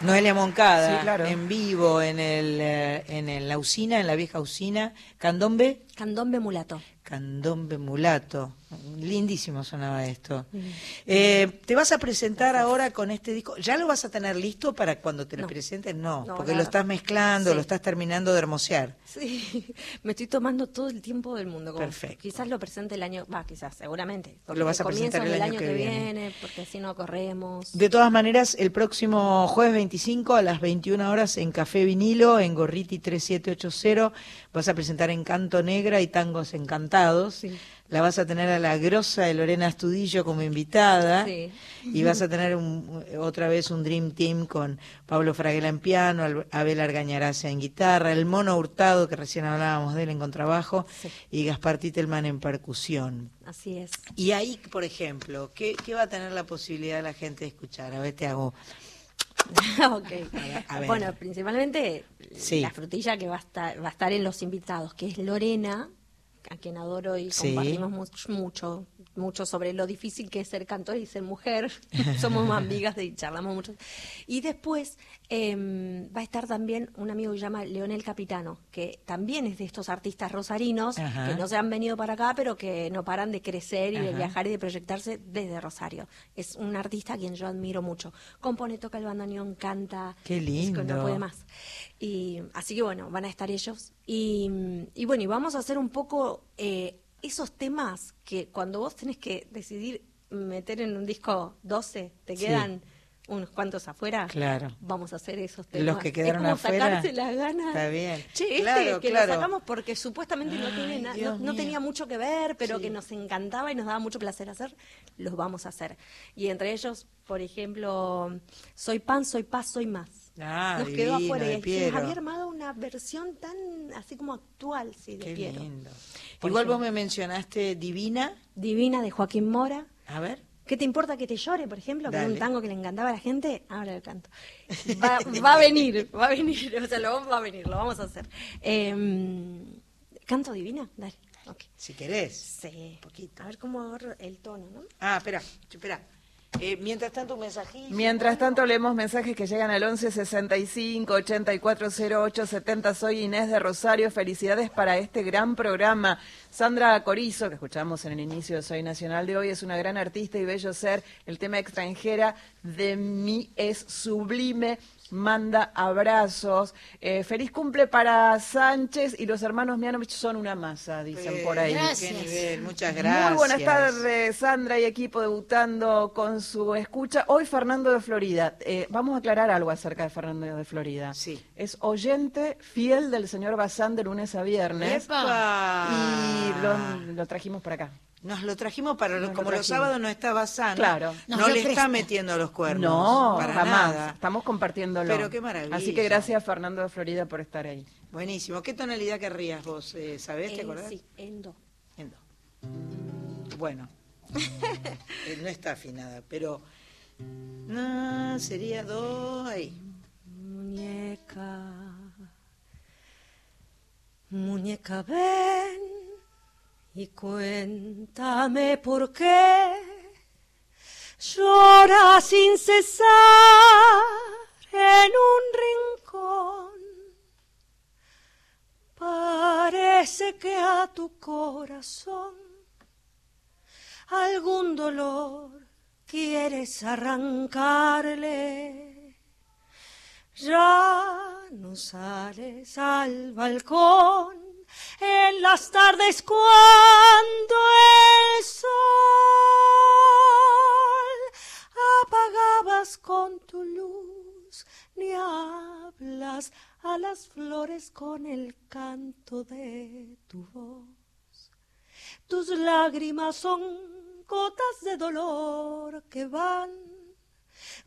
Noelia Moncada, Sí, claro. en vivo en el, eh, en el- la usina, en la vieja usina, Candombe, Candombe Mulato. Candombe mulato. Lindísimo sonaba esto. Eh, ¿Te vas a presentar ahora con este disco? ¿Ya lo vas a tener listo para cuando te lo No. presentes? No, No, porque lo estás mezclando, Sí. lo estás terminando de hermosear. Sí, me estoy tomando todo el tiempo del mundo. como Perfecto. Quizás lo presente el año, va, quizás, seguramente. Lo vas a presentar el del año que viene. viene, porque así no corremos. De todas maneras, el próximo jueves 25 a las 21 horas en Café Vinilo, en Gorriti 3780, vas a presentar Encanto Negra y Tangos Encantados. La vas a tener a la grosa de Lorena Astudillo como invitada. Sí. Y vas a tener un- otra vez un Dream Team con Pablo Fraguela en piano, Abel Argañaraza en guitarra, el Mono Hurtado, que recién hablábamos de él en contrabajo, y Gaspar Titelman en percusión. Así es. Y ahí, por ejemplo, ¿qué, qué va a tener la posibilidad la gente de escuchar? A ver, te hago. ok. a ver. Bueno, principalmente Sí. la frutilla que va a, estar, va a estar en los invitados, que es Lorena, a quien adoro y Sí. compartimos much- mucho, mucho sobre lo difícil que es ser cantor y ser mujer. Somos amigas y charlamos mucho. Y después em, va a estar también un amigo que se llama Leonel Capitano, que también es de estos artistas rosarinos Ajá. que no se han venido para acá, pero que no paran de crecer y de viajar y de proyectarse desde Rosario. Es un artista a quien yo admiro mucho. Compone, toca el bandoneón, canta. Qué es que lindo. No puede más. Y así que bueno, van a estar ellos. Y, y bueno, y vamos a hacer un poco eh, esos temas que cuando vos tenés que decidir meter en un disco 12, te Sí. Unos cuantos afuera. Claro. Vamos a hacer esos temas. Los que quedaron es como afuera. sacarse las ganas. Está bien. Che, este Claro, que claro. lo sacamos porque supuestamente no, tiene Ay, no, tenía mucho que ver, pero que nos encantaba y nos daba mucho placer hacer, los vamos a hacer. Y entre ellos, por ejemplo, Soy Pan, Soy Paz, Soy Más. Ah, nos quedó afuera y Piero. había armado una versión tan así como actual, sí, de Qué Piero. lindo. Igual vos me mencionaste Divina. Divina de Joaquín Mora. A ver. ¿Qué te importa que te llore, por ejemplo? Que un tango que le encantaba a la gente. Ahora lo canto. Va, va a venir, va a venir. O sea, lo va a venir, lo vamos a hacer. Em, ¿Canto divina? Dale. Si querés. Sí. A ver cómo agarro el tono, ¿no? Ah, espera, espera. Eh, mientras tanto, un mensajito. Mientras tanto, leemos mensajes que llegan al 11 65 84 08 70. Soy Inés de Rosario. Felicidades para este gran programa. Sandra Corizo, que escuchamos en el inicio de Soy Nacional de hoy, es una gran artista y bello ser. El tema extranjera de mí es sublime. Manda abrazos. Eh, feliz cumple para Sánchez y los hermanos Mianovich son una masa, dicen por ahí. Qué nivel, muchas gracias. Muy buenas tardes, Sandra y equipo debutando con su escucha. Hoy Fernando de Florida. Eh, vamos a aclarar algo acerca de Fernando de Florida. Sí. Es oyente fiel del señor Bazán de lunes a viernes. ¡Epa! Y lo, lo trajimos para acá. Nos lo trajimos para Nos lo como los sábados no estaba sano. Claro. No Nos le está metiendo los cuernos. No, para jamás. nada. Estamos compartiéndolo. Pero qué maravilla. Así que gracias Fernando de Florida por estar ahí. Buenísimo. ¿Qué tonalidad querrías vos? Eh, ¿Sabés? ¿Te Eh, acordás? sí, en do. En do. Bueno. Eh, no está afinada, pero. No, sería do. Ahí. Muñeca, muñeca, ven y cuéntame por qué llora sin cesar en un rincón. Parece que a tu corazón algún dolor quieres arrancarle. Ya no sales al balcón en las tardes cuando el sol apagabas con tu luz, ni hablas a las flores con el canto de tu voz. Tus lágrimas son gotas de dolor que van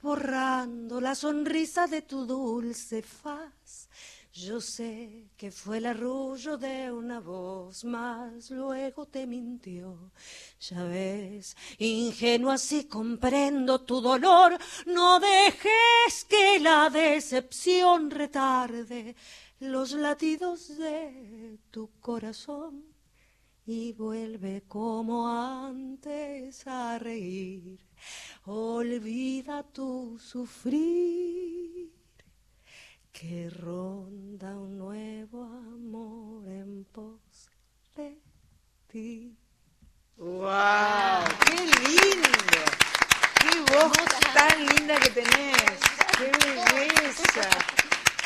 borrando la sonrisa de tu dulce faz. Yo sé que fue el arrullo de una voz, mas luego te mintió. Ya ves, ingenua si comprendo tu dolor, no dejes que la decepción retarde los latidos de tu corazón y vuelve como antes a reír. Olvida tu sufrir, que ronda un nuevo amor en pos de ti. ¡Wow! ¡Qué lindo! ¡Qué voz tan linda que tenés! ¡Qué belleza!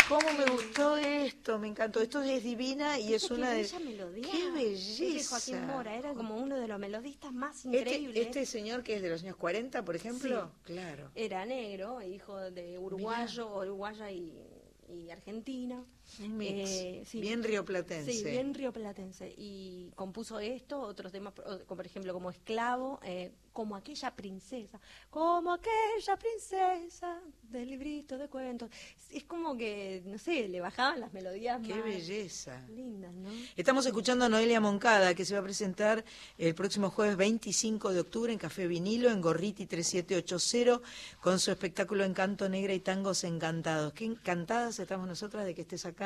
¿Cómo me gustó esto? Me encantó. Esto es divina y es una de... bella melodía. ¡Qué de Joaquín belleza! Mora, era como uno de los melodistas más Este, increíbles. este señor que es de los años 40, por ejemplo, claro. Era negro, hijo de uruguayo, uruguaya y, y argentina. Un mix. Eh, sí. Bien rioplatense. Sí, bien rioplatense. Y compuso esto, otros temas, por como por ejemplo, como Esclavo, eh, como aquella princesa, como aquella princesa del librito de cuentos. Es como que, no sé, le bajaban las melodías ¡Qué más belleza! lindas, ¿no? Estamos escuchando a Noelia Moncada, que se va a presentar el próximo jueves 25 de octubre en Café Vinilo, en Gorriti 3780, con su espectáculo Encanto Negra y Tangos Encantados. Qué encantadas estamos nosotras de que estés acá.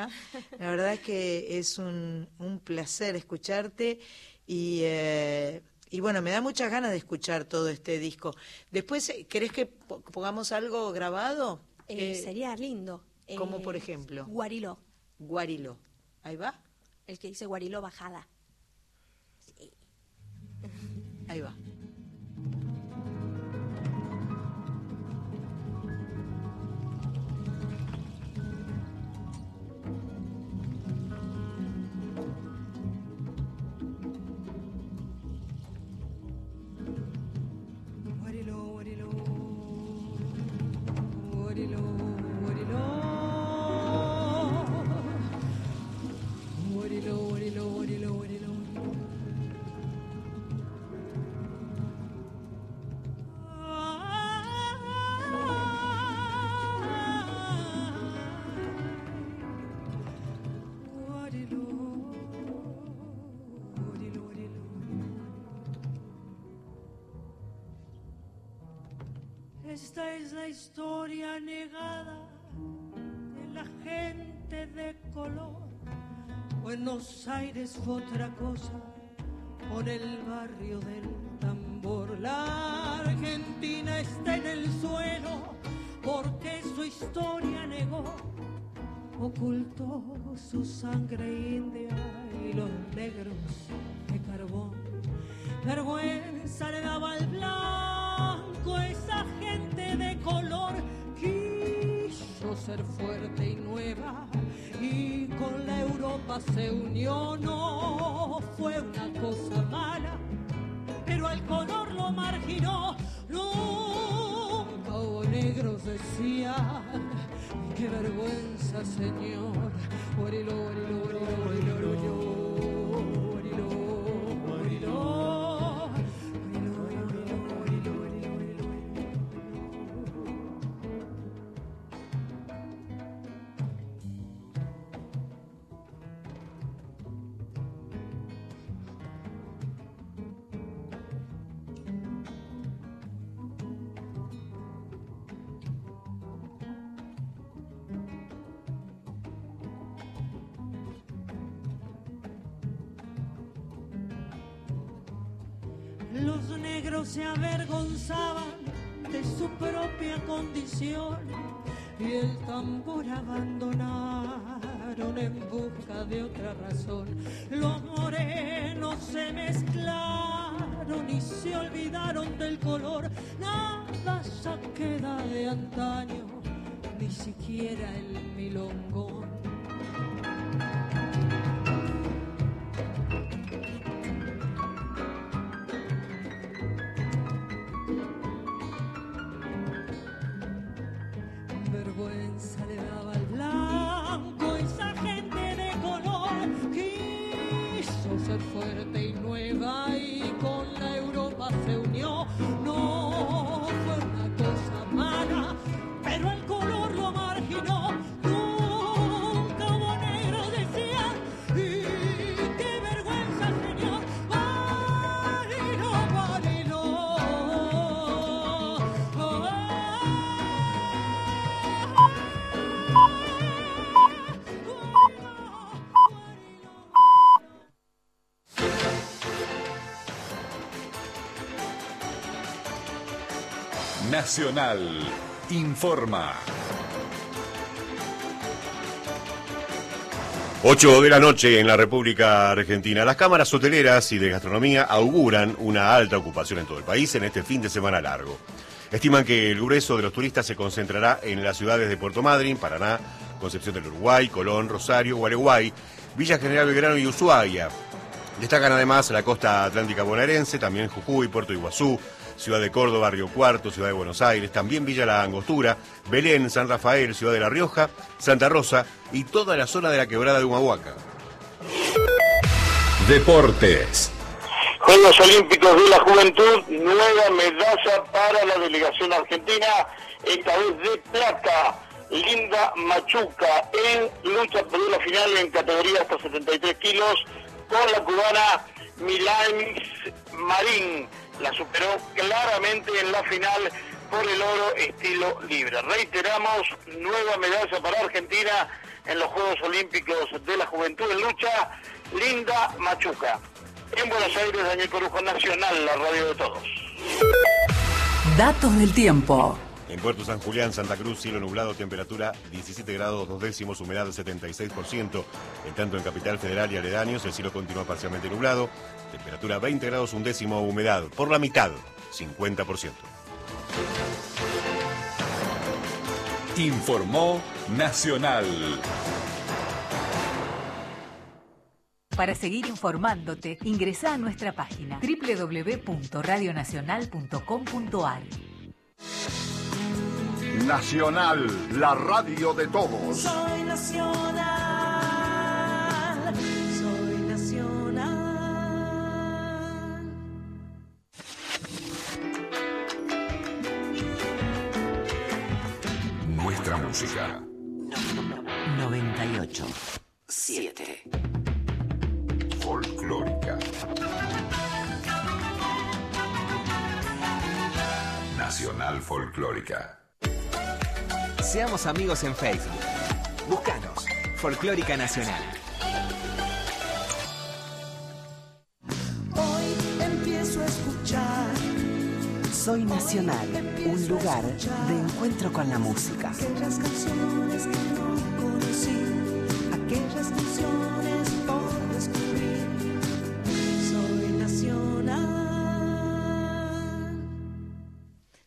La verdad es que es un, un placer escucharte y, eh, y bueno, me da muchas ganas de escuchar todo este disco. Después, eh, ¿querés que po- pongamos algo grabado? Eh, Eh, sería lindo. como por ejemplo, Guariló, Guariló. Ahí va, el que dice Guariló bajada. ahí va. La historia negada de la gente de color. Buenos Aires fue otra cosa con el barrio del tambor. La Argentina está en el suelo porque su historia negó, ocultó su sangre india y los negros de carbón. Vergüenza le daba al blanco ser fuerte y nueva y con la Europa se unió. No fue una cosa mala, pero al color lo marginó. Nunca hubo negros, decía. Qué vergüenza, señor. Guarilo, guarilo, guarilo, se avergonzaban de su propia condición y el tambor abandonaron en busca de otra razón. Nacional informa. 8 de la noche en la República Argentina. Las cámaras hoteleras y de gastronomía auguran una alta ocupación en todo el país en este fin de semana largo. Estiman que el grueso de los turistas se concentrará en las ciudades de Puerto Madryn, Paraná, Concepción del Uruguay, Colón, Rosario, Gualeguay, Villa General Belgrano y Ushuaia. Destacan además la costa atlántica bonaerense, también Jujuy, Puerto Iguazú, Ciudad de Córdoba, Río Cuarto, Ciudad de Buenos Aires, también Villa La Angostura, Belén, San Rafael, Ciudad de La Rioja, Santa Rosa y toda la zona de la quebrada de Humahuaca. Deportes. Juegos Olímpicos de la Juventud, nueva medalla para la delegación argentina, esta vez de plata. Linda Machuca en lucha por la final en categoría hasta 73 kilos con la cubana Milanis Marín la superó claramente en la final por el oro estilo libre. Reiteramos, nueva medalla para Argentina en los Juegos Olímpicos de la Juventud en lucha, Linda Machuca. En Buenos Aires, Daniel Corujo Nacional, la radio de todos. Datos del tiempo. En Puerto San Julián, Santa Cruz, cielo nublado, temperatura 17 grados dos décimos, humedad 76%. En tanto en Capital Federal y aledaños, el cielo continúa parcialmente nublado, temperatura 20 grados un décimo, humedad por la mitad, 50%. Informó Nacional. Para seguir informándote, ingresa a nuestra página www.radionacional.com.ar. Nacional, la radio de todos. Soy nacional, soy nacional. Nuestra música. 98. 7. Folclórica. Nacional Folclórica. Seamos amigos en Facebook. Búscanos. Folclórica Nacional. Hoy empiezo a escuchar Soy Nacional, un lugar de encuentro con la música. aquellas canciones que no conocí, aquellas canciones por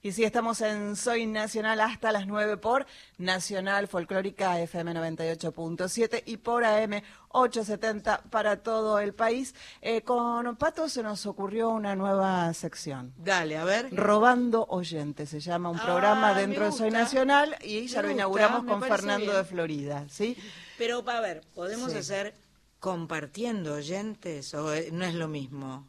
Y sí, estamos en Soy Nacional hasta las 9 por Nacional Folclórica FM 98.7 y por AM 870 para todo el país. Eh, con Pato se nos ocurrió una nueva sección. Dale, a ver. Robando Oyentes, se llama un programa Ah, me dentro de Soy. Nacional y ya Me lo gusta, inauguramos con Fernando bien. de Florida, ¿sí? Pero, a ver, ¿podemos Sí. hacer compartiendo oyentes o eh, no es lo mismo?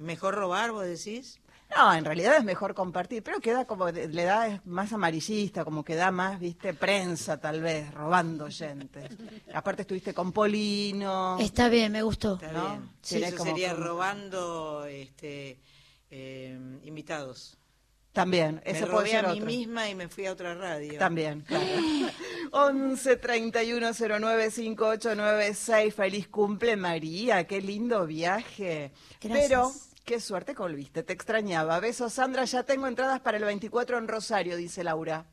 ¿Mejor robar, vos decís? No, en realidad es mejor compartir, pero queda como, de- le da es más amarillista, como que da más, viste, prensa tal vez, robando oyentes. Aparte estuviste con Polino. Está bien, me gustó. Está ¿no? bien. Sí, eso como- sería como- robando este, eh, invitados. También, Me ese robé puede ser a mí otro. misma y me fui a otra radio. También, claro. 11 31 09 5896. Feliz cumple, María. Qué lindo viaje. Gracias. Pero, qué suerte que volviste. Te extrañaba. Besos, Sandra. Ya tengo entradas para el 24 en Rosario, dice Laura.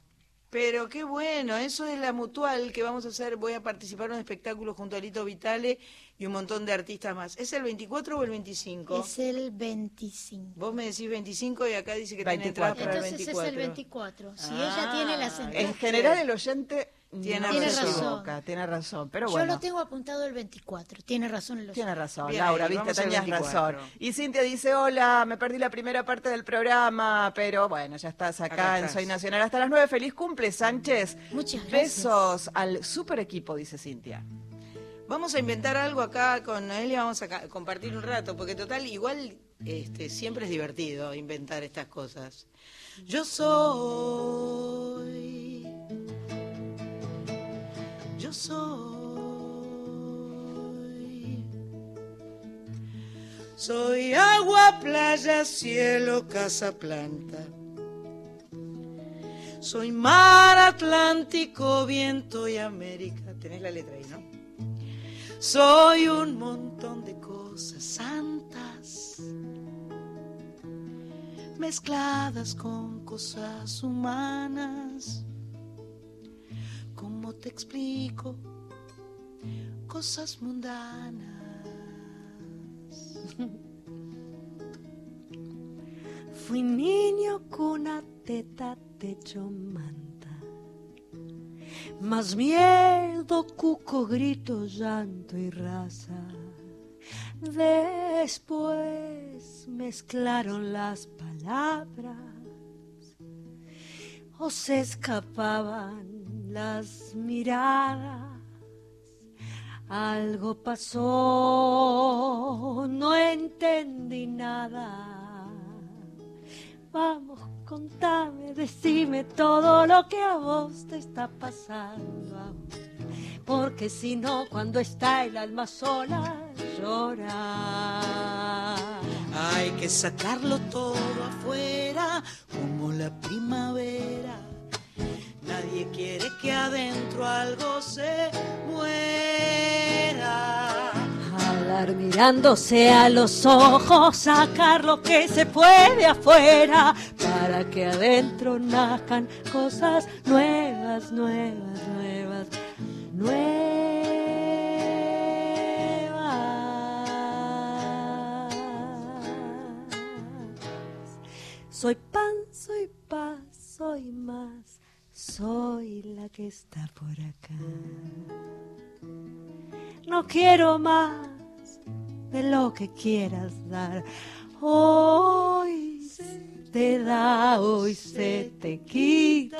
Pero qué bueno, eso es la mutual que vamos a hacer. Voy a participar en un espectáculo junto a Lito Vitale y un montón de artistas más. ¿Es el 24 o el 25? Es el 25. Vos me decís 25 y acá dice que tiene 24. entradas para el Entonces 24. es el 24. Si Ah, ella tiene las entradas. En general, el oyente Tiene razón. equivoca, tiene razón. Pero Yo bueno. lo tengo apuntado el 24. Tiene razón el Tiene razón, Bien Laura, viste, tenías 24. razón. Y Cintia dice, hola, me perdí la primera parte del programa, pero bueno, ya estás acá, Acá en estás. Soy Nacional hasta las 9. Feliz cumple, Sánchez. Muchas gracias. Besos al super equipo, dice Cintia. Vamos a inventar algo acá con Noelia, vamos a compartir un rato, porque total, igual este, siempre es divertido inventar estas cosas. Yo soy, soy, soy agua, playa, cielo, casa, planta. Soy mar, Atlántico, viento y América. Tenés la letra ahí, ¿no? Soy un montón de cosas santas mezcladas con cosas humanas. ¿Cómo te explico cosas mundanas. Fui niño cuna, teta, techo, manta. Más miedo, cuco, grito, llanto y raza. Después mezclaron las palabras o se escapaban las miradas. Algo pasó, no entendí nada. Vamos, contame, decime todo lo que a vos te está pasando. Porque si no, cuando está el alma sola, llora. Hay que sacarlo todo afuera como la primavera. Nadie quiere que adentro algo se muera. Hablar mirándose a los ojos, sacar lo que se puede afuera, para que adentro nazcan cosas nuevas, nuevas, nuevas, nuevas. Soy pan, soy paz, soy más, soy la que está por acá. No quiero más de lo que quieras dar. Hoy se te da, hoy se te quita.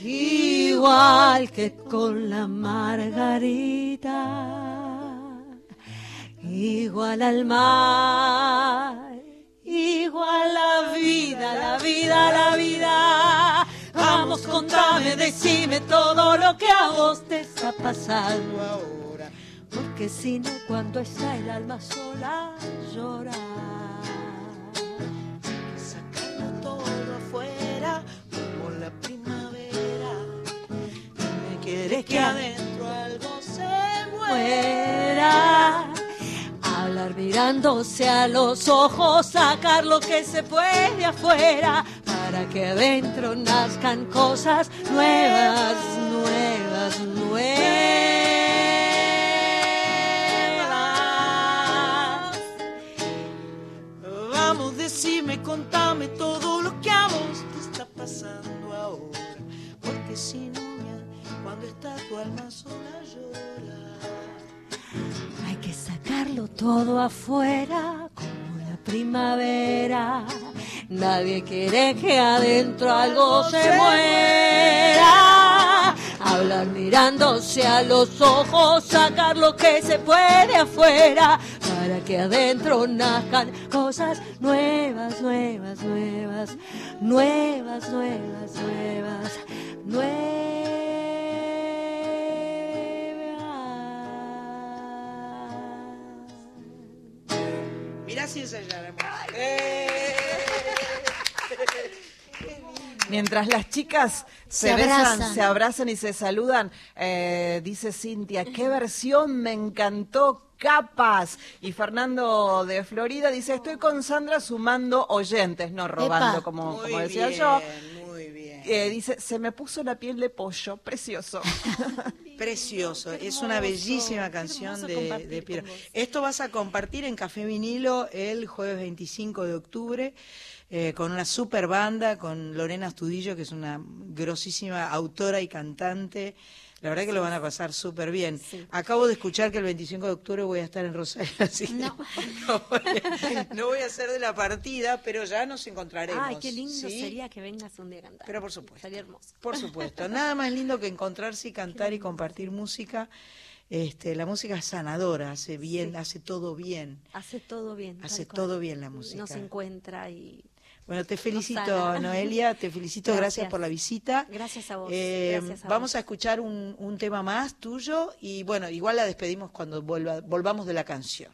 Igual que con la margarita. Igual al mar. Igual la vida, la vida, la vida. Vamos, contame, decime todo lo que a vos te está pasando ahora. Porque si no, cuando está el alma sola, llora. Sacarlo todo afuera como la primavera. Me quiere que adentro algo se muera. Mirándose a los ojos, sacar lo que se puede afuera, para que adentro nazcan cosas nuevas, nuevas, nuevas. Vamos, decime, contame todo lo que a vos te está pasando ahora. Porque si no, cuando está tu alma sola llora. Todo afuera como la primavera. Nadie quiere que adentro algo se muera. Hablar mirándose a los ojos, sacar lo que se puede afuera, para que adentro nazcan cosas nuevas, nuevas, nuevas, nuevas, nuevas, nuevas, nuevas. Ensayáramos. Mientras las chicas se, Se besan, abrazan. se abrazan y se saludan, eh, dice Cintia, qué versión me encantó, capas. Y Fernando de Florida dice, estoy con Sandra sumando oyentes, no robando, Epa. como, como decía bien, yo. Eh, dice, se me puso la piel de pollo, precioso. Precioso, es una bellísima canción de, de Piero. Esto vas a compartir en Café Vinilo el jueves 25 de octubre eh, con una super banda, con Lorena Astudillo, que es una grosísima autora y cantante. La verdad que lo van a pasar súper bien. Acabo de escuchar que el 25 de octubre voy a estar en Rosario, así que no, voy, a, no voy a ser de la partida, pero ya nos encontraremos. Ay, qué lindo ¿sí? sería que vengas un día a cantar. Pero por supuesto. Sería hermoso. Por supuesto, nada más lindo que encontrarse y cantar y compartir música. Este, la música es sanadora, hace bien, hace todo bien. Hace todo bien. Hace todo bien la música. Nos encuentra y Bueno, te felicito. Noelia, te felicito, gracias, Gracias. por la visita. Gracias a vos, Eh, gracias a vamos vos. a escuchar un, un tema más tuyo y bueno, igual la despedimos cuando vuelva, volvamos de la canción.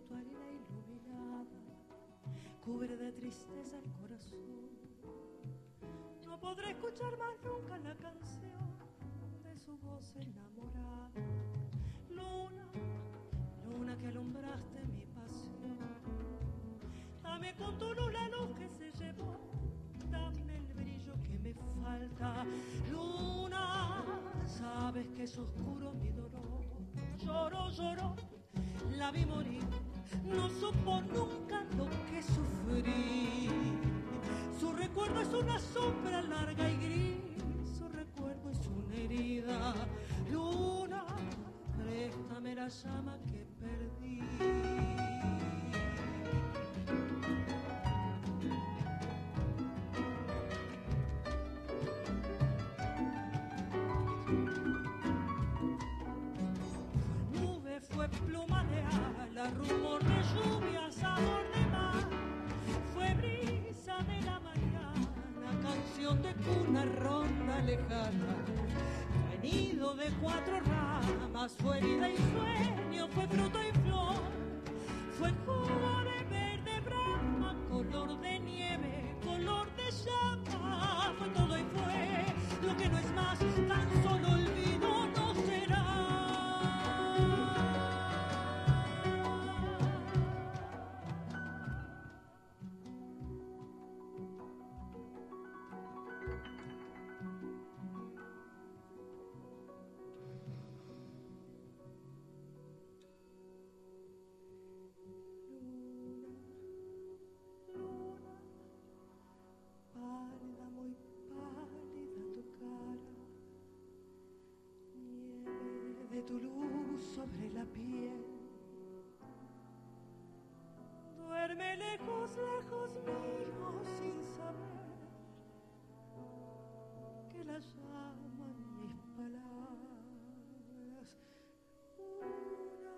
Tu harina iluminada cubre de tristeza el corazón. No podré escuchar más nunca la canción de su voz enamorada. Luna, luna que alumbraste mi pasión. Dame con tu luz la luz que se llevó. Dame el brillo que me falta. Luna, sabes que es oscuro mi dolor. Lloro, lloro, la vi morir. No supo nunca lo que sufrí. Su recuerdo es una sombra larga y gris. Su recuerdo es una herida. Luna, préstame la llama que perdí. Pluma de ala, rumor de lluvia, sabor de mar. Fue brisa de la mañana, canción de cuna ronda lejana. Fue nido de cuatro ramas, fue vida y sueño, fue fruto y flor. Fue jugo de verde brama, color de nieve, color de llama. Tu luz sobre la piel. Duerme lejos, lejos mío, sin saber que la llaman mis palabras. Una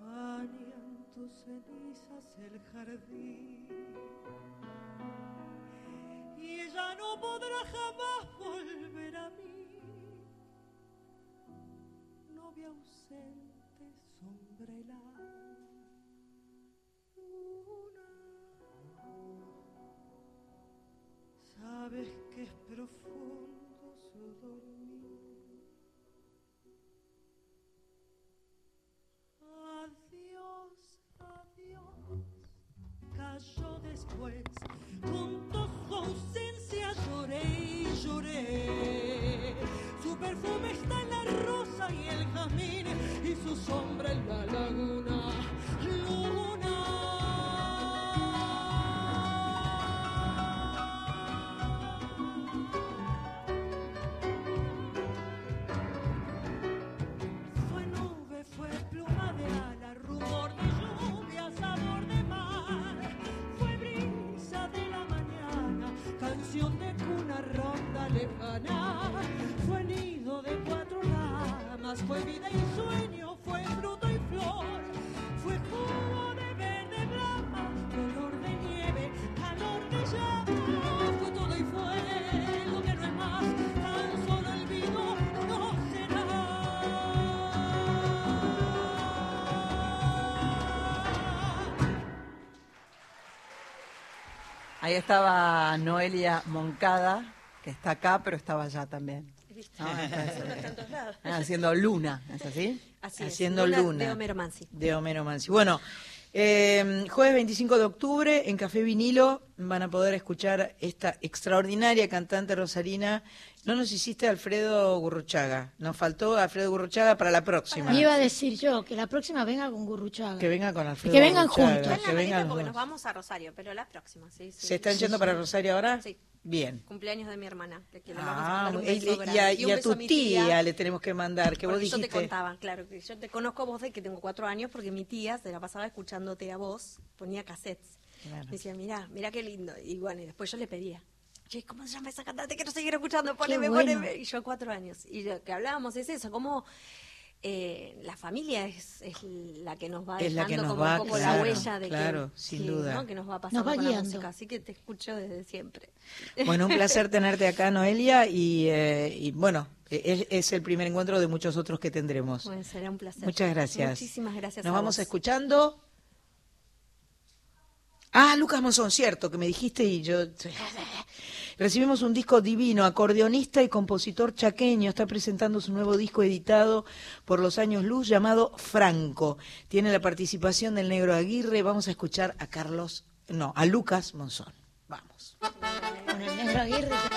bañan tus cenizas el jardín y ella no podrá jamás nothing Ahí estaba Noelia Moncada, que está acá, pero estaba allá también. No, entonces, ah, haciendo Luna, ¿es así? Así es, Haciendo Luna Luna. de Homero Mansi. De Homero Mansi. Bueno, eh, jueves 25 de octubre en Café Vinilo van a poder escuchar esta extraordinaria cantante rosarina. No nos hiciste Alfredo Gurruchaga, nos faltó Alfredo Gurruchaga para la próxima. Me iba a decir yo que la próxima venga con Gurruchaga. Que venga con Alfredo Que vengan Gurruchaga, juntos. que vengan porque nos vamos a Rosario, pero la próxima, sí, sí. ¿Se están yendo para Rosario ahora? Sí. Bien. Cumpleaños de mi hermana, que, que le vamos a Ah, mandar un y, beso y a, Y a beso tu mi tía le tenemos que mandar, que vos Porque yo te dijiste. contaba, claro, que yo te conozco a vos de que tengo cuatro años porque mi tía se la pasaba escuchándote a vos, ponía cassettes. Claro. Me decía, mira, mira qué lindo. Y bueno, y después yo le pedía, ¿cómo se llama esa cantante? Quiero seguir escuchando, poneme, bueno. poneme. Y yo cuatro años. Y lo que hablábamos es eso, como eh, la familia es, es la que nos va Es la dejando que nos como va, un poco claro, la huella de claro, que, sin que, duda. ¿no? que nos va pasando Nos va con la música. Así que te escucho desde siempre. Bueno, un placer tenerte acá, Noelia, y, eh, y bueno, Es, es el primer encuentro de muchos otros que tendremos. Bueno, será un placer. Muchas gracias. Muchísimas gracias. Nos a vamos vos. escuchando. Ah, Lucas Monzón, cierto, que me dijiste y yo... Recibimos un disco divino, acordeonista y compositor chaqueño, está presentando su nuevo disco editado por los años luz llamado Franco. Tiene la participación del negro Aguirre, vamos a escuchar a Carlos, no, a Lucas Monzón. Vamos. Con el negro Aguirre.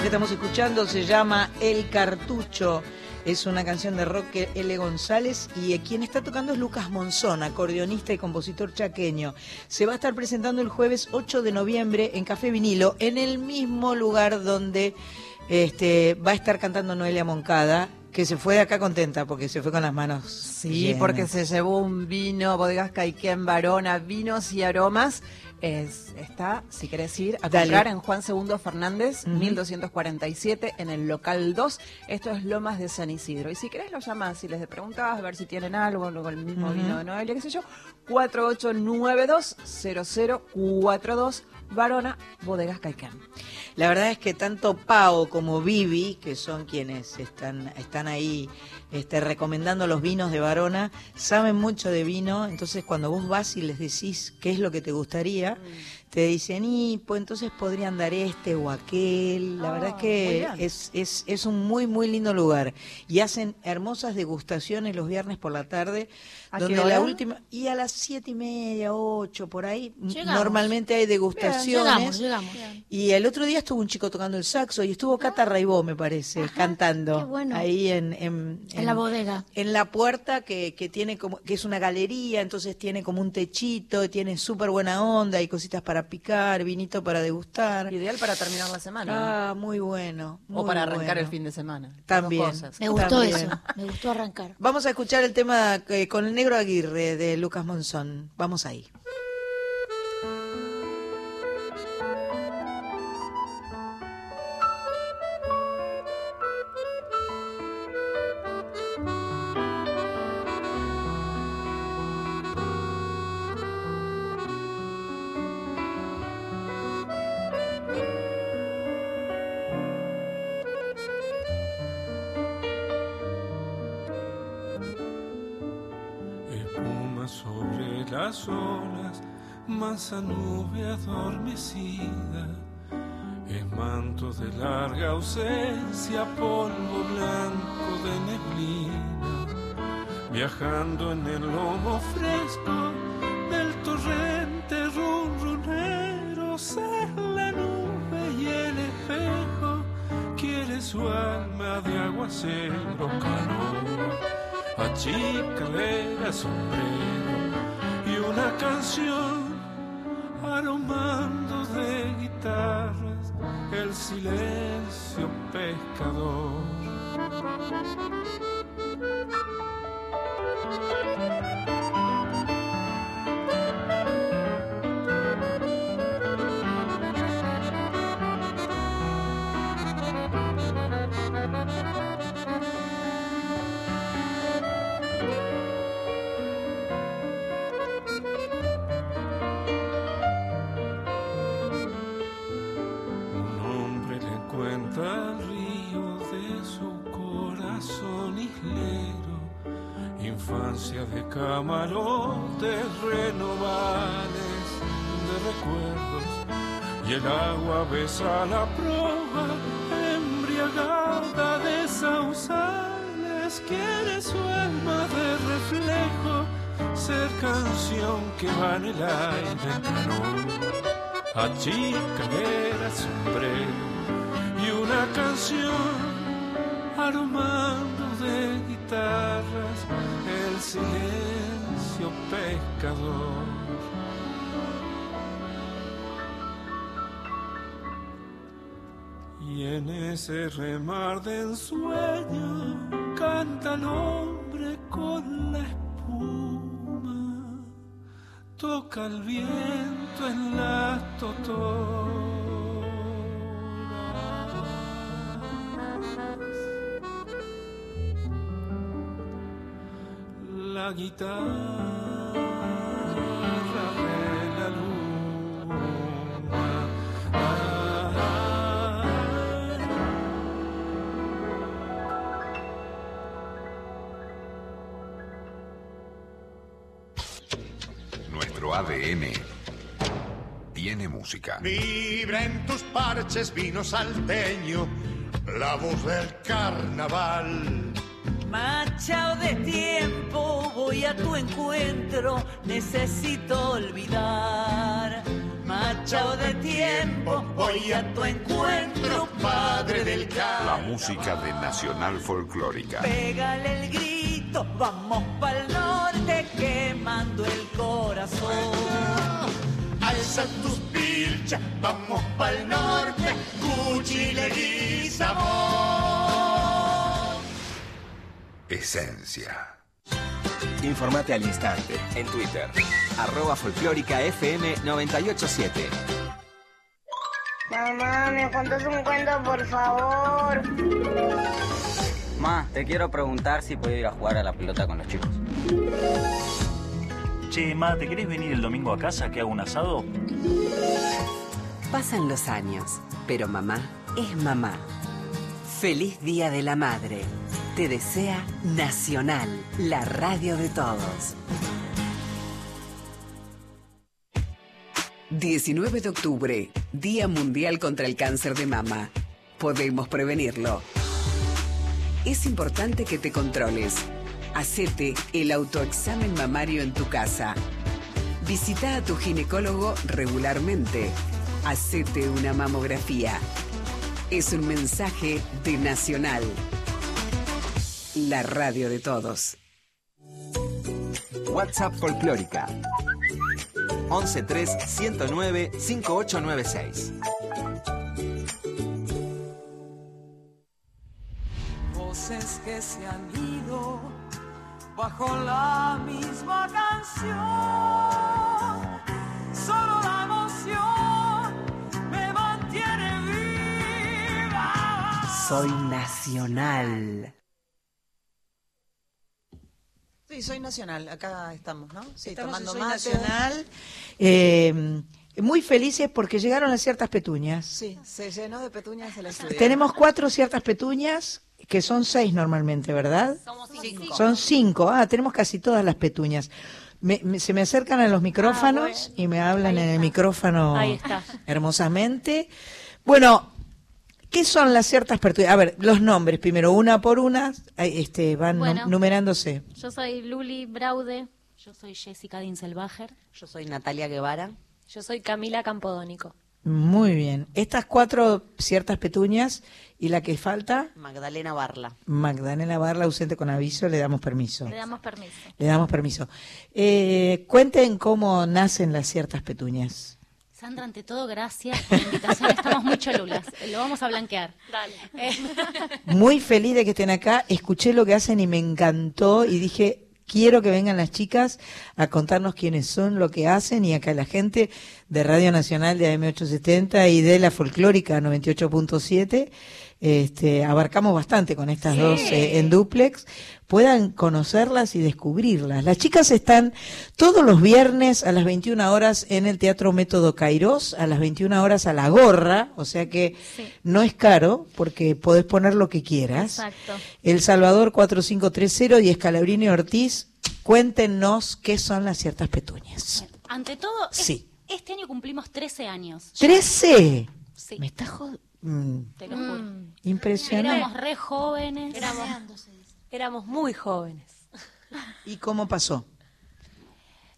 Que estamos escuchando se llama El Cartucho. Es una canción de rock L. González y eh, quien está tocando es Lucas Monzón, acordeonista y compositor chaqueño. Se va a estar presentando el jueves 8 de noviembre en Café Vinilo, en el mismo lugar donde este, va a estar cantando Noelia Moncada, que se fue de acá contenta porque se fue con las manos. Sí, porque se llevó un vino, bodegas Caiquén Varona, vinos y aromas. Es, está, si querés ir, a Dale. comprar en Juan Segundo Fernández, Ujú. 1247, en el local 2. Esto es Lomas de San Isidro. Y si querés lo llamás y les preguntás a ver si tienen algo, luego el mismo vino de Noelia, qué sé yo, 4892-0042, Varona, bodegas Caiquén. La verdad es que tanto Pau como Vivi, que son quienes están, están ahí este, recomendando los vinos de Varona, saben mucho de vino, entonces cuando vos vas y les decís qué es lo que te gustaría, te dicen, y pues entonces podrían dar este o aquel. La verdad es muy que es, es, es un muy, muy lindo lugar. Y hacen hermosas degustaciones los viernes por la tarde, ¿A qué donde la última, y a las siete y media, ocho, por ahí, Llegamos. normalmente hay degustaciones. Llegamos, llegamos. Y el otro día estuvo un chico tocando el saxo y estuvo Cata Raibó, me parece, cantando. qué bueno. Ahí en, en, En la bodega. En la puerta que, que tiene como, que es una galería, entonces tiene como un techito, tiene súper buena onda y cositas para picar, vinito para degustar. Ideal para terminar la semana. Ah, muy bueno. o muy para arrancar bueno. el fin de semana. También. cosas. Me gustó También. eso. Me gustó arrancar. Vamos a escuchar el tema eh, con el negro Aguirre de Lucas Monzón. Vamos ahí. Masa nube adormecida. Es manto de larga ausencia, polvo blanco de neblina. Viajando en el lomo fresco del torrente runrunero, ser la nube y el espejo. Quieres su alma de aguacero calor, achícale el sombrero y una canción aromando de guitarras el silencio pescador. Camarotes renovales de recuerdos, y el agua besa la proa embriagada de sausales, quiere su alma de reflejo, ser canción que va en el aire. Calor achicalera, sombrero y una canción aromando de guitarras silencio pescador. Y en ese remar de ensueño canta el hombre con la espuma toca el viento en la totora. Guitarra de la. Nuestro ADN tiene música. Vibra en tus parches vino salteño, la voz del carnaval. Machao de tiempo, voy a tu encuentro, necesito olvidar. Machao de tiempo, voy a tu encuentro, padre del La car. música de Nacional Folclórica. Pégale el grito, vamos pa'l norte, quemando el corazón. Alza tus pilchas, vamos pa'l norte, Cuchileguizamón. Esencia. Informate al instante en Twitter. Arroba folclórica FM 987. Mamá, ¿me contás un cuento, por favor? Ma, te quiero preguntar si puedo ir a jugar a la pelota con los chicos. Che, ma, ¿te querés venir el domingo a casa que hago un asado? Pasan los años, pero mamá es mamá. Feliz Día de la Madre. Te desea Nacional, la radio de todos. 19 de octubre, Día Mundial contra el Cáncer de Mama. Podemos prevenirlo. Es importante que te controles. Hacete el autoexamen mamario en tu casa. Visita a tu ginecólogo regularmente. Hacete una mamografía. Es un mensaje de Nacional. La radio de todos. WhatsApp folclórica. 113 109 5896. Voces que se han ido bajo la misma canción. Solo la emoción Soy Nacional. Sí, soy nacional, acá estamos, ¿no? Sí, Estamos en tomando Soy mate. Nacional. Eh, muy felices porque llegaron las ciertas petuñas. Sí, se llenó de petuñas el estudio. Tenemos cuatro ciertas petuñas, que son seis normalmente, ¿verdad? Somos cinco. Son cinco. Ah, tenemos casi todas las petuñas. Me- me- se me acercan a los micrófonos y me hablan en el micrófono Ahí está. hermosamente. Bueno, ¿qué son las ciertas petuñas? A ver, los nombres, primero, una por una, este, van Bueno. numerándose. Yo soy Luli Braude. Yo soy Jessica Dinselbacher. Yo soy Natalia Guevara. Yo soy Camila Campodónico. Muy bien. Estas cuatro ciertas petuñas y la que falta, Magdalena Barla. Magdalena Barla, ausente con aviso, le damos permiso. Le damos permiso. Le damos permiso. Eh, cuenten cómo nacen las ciertas petuñas. Sandra, ante todo, gracias por la invitación. Estamos muy cholulas. Lo vamos a blanquear. Dale. Eh, Muy feliz de que estén acá. Escuché lo que hacen y me encantó y dije, quiero que vengan las chicas a contarnos quiénes son, lo que hacen y acá la gente de Radio Nacional de AM870 y de la folclórica 98.7. Este, abarcamos bastante con estas Sí. dos eh, en duplex, puedan conocerlas y descubrirlas. Las chicas están todos los viernes a las 21 horas en el Teatro Método Kairos, a las 21 horas a la gorra, o sea que no es caro porque podés poner lo que quieras. Exacto. El Salvador 4530 y Escalabrini Ortiz, cuéntenos qué son las ciertas petuñas. ante todo, es- Sí. este año cumplimos 13 años. ¡Trece! Sí. Me está jod- mm, Te lo juro. impresionante. Éramos re jóvenes. Éramos, éramos muy jóvenes. ¿Y cómo pasó?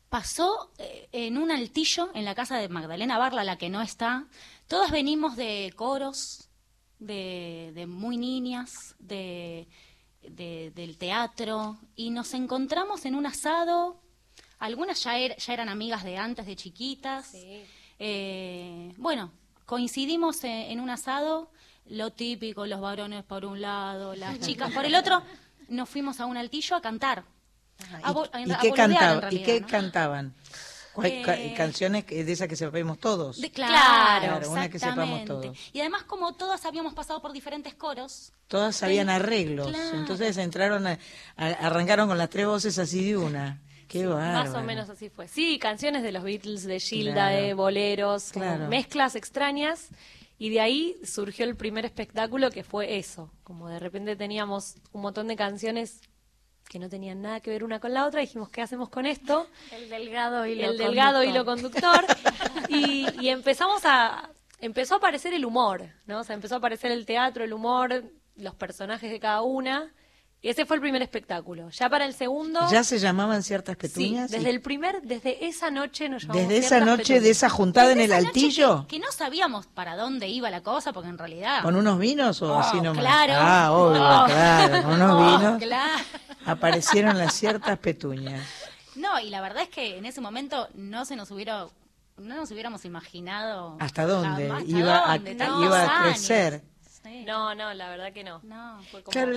Pasó eh, en un altillo en la casa de Magdalena Barla, la que no está. Todas venimos de coros, de, de muy niñas, de, de- del teatro, y nos encontramos en un asado. Algunas ya, er- ya eran amigas de antes, de chiquitas. Eh, bueno, coincidimos en, en un asado, lo típico, los varones por un lado, las chicas por el otro. Nos fuimos a un altillo a cantar. A bo- a- ¿Y a qué, boludear, en cantaba- ¿Y realidad, qué ¿no? cantaban? ¿Cuál- ca- Eh, canciones que- de esas que sabemos todos. De- claro, Claro, una que sepamos todos. Y además, como todas habíamos pasado por diferentes coros, Todas sabían Sí, arreglos. claro. Entonces entraron, a- a- arrancaron con las tres voces así de una. Qué. Más o menos así fue. Sí, canciones de los Beatles, de Gilda, Claro. de boleros, Claro. mezclas extrañas. Y de ahí surgió el primer espectáculo que fue eso. Como de repente teníamos un montón de canciones que no tenían nada que ver una con la otra. Dijimos, ¿qué hacemos con esto? el delgado hilo el delgado conductor. hilo conductor. y, y empezamos a. Empezó a aparecer el humor, ¿no? O sea, empezó a aparecer el teatro, el humor, los personajes de cada una. Y ese fue el primer espectáculo. Ya para el segundo. ¿Ya se llamaban ciertas Sí, petuñas? desde el primer, desde esa noche nos llamamos Desde esa noche, de esa juntada en el altillo, que no sabíamos para dónde iba la cosa, porque en realidad... con unos vinos o Oh, así nomás. claro. Ah, obvio, Oh. claro, con unos Oh, vinos claro. aparecieron las ciertas petuñas. No, y la verdad es que en ese momento no se nos hubiera... No nos hubiéramos imaginado... ¿Hasta dónde hasta iba dónde, iba a años. No, no, la verdad que no. Fue como- Claro,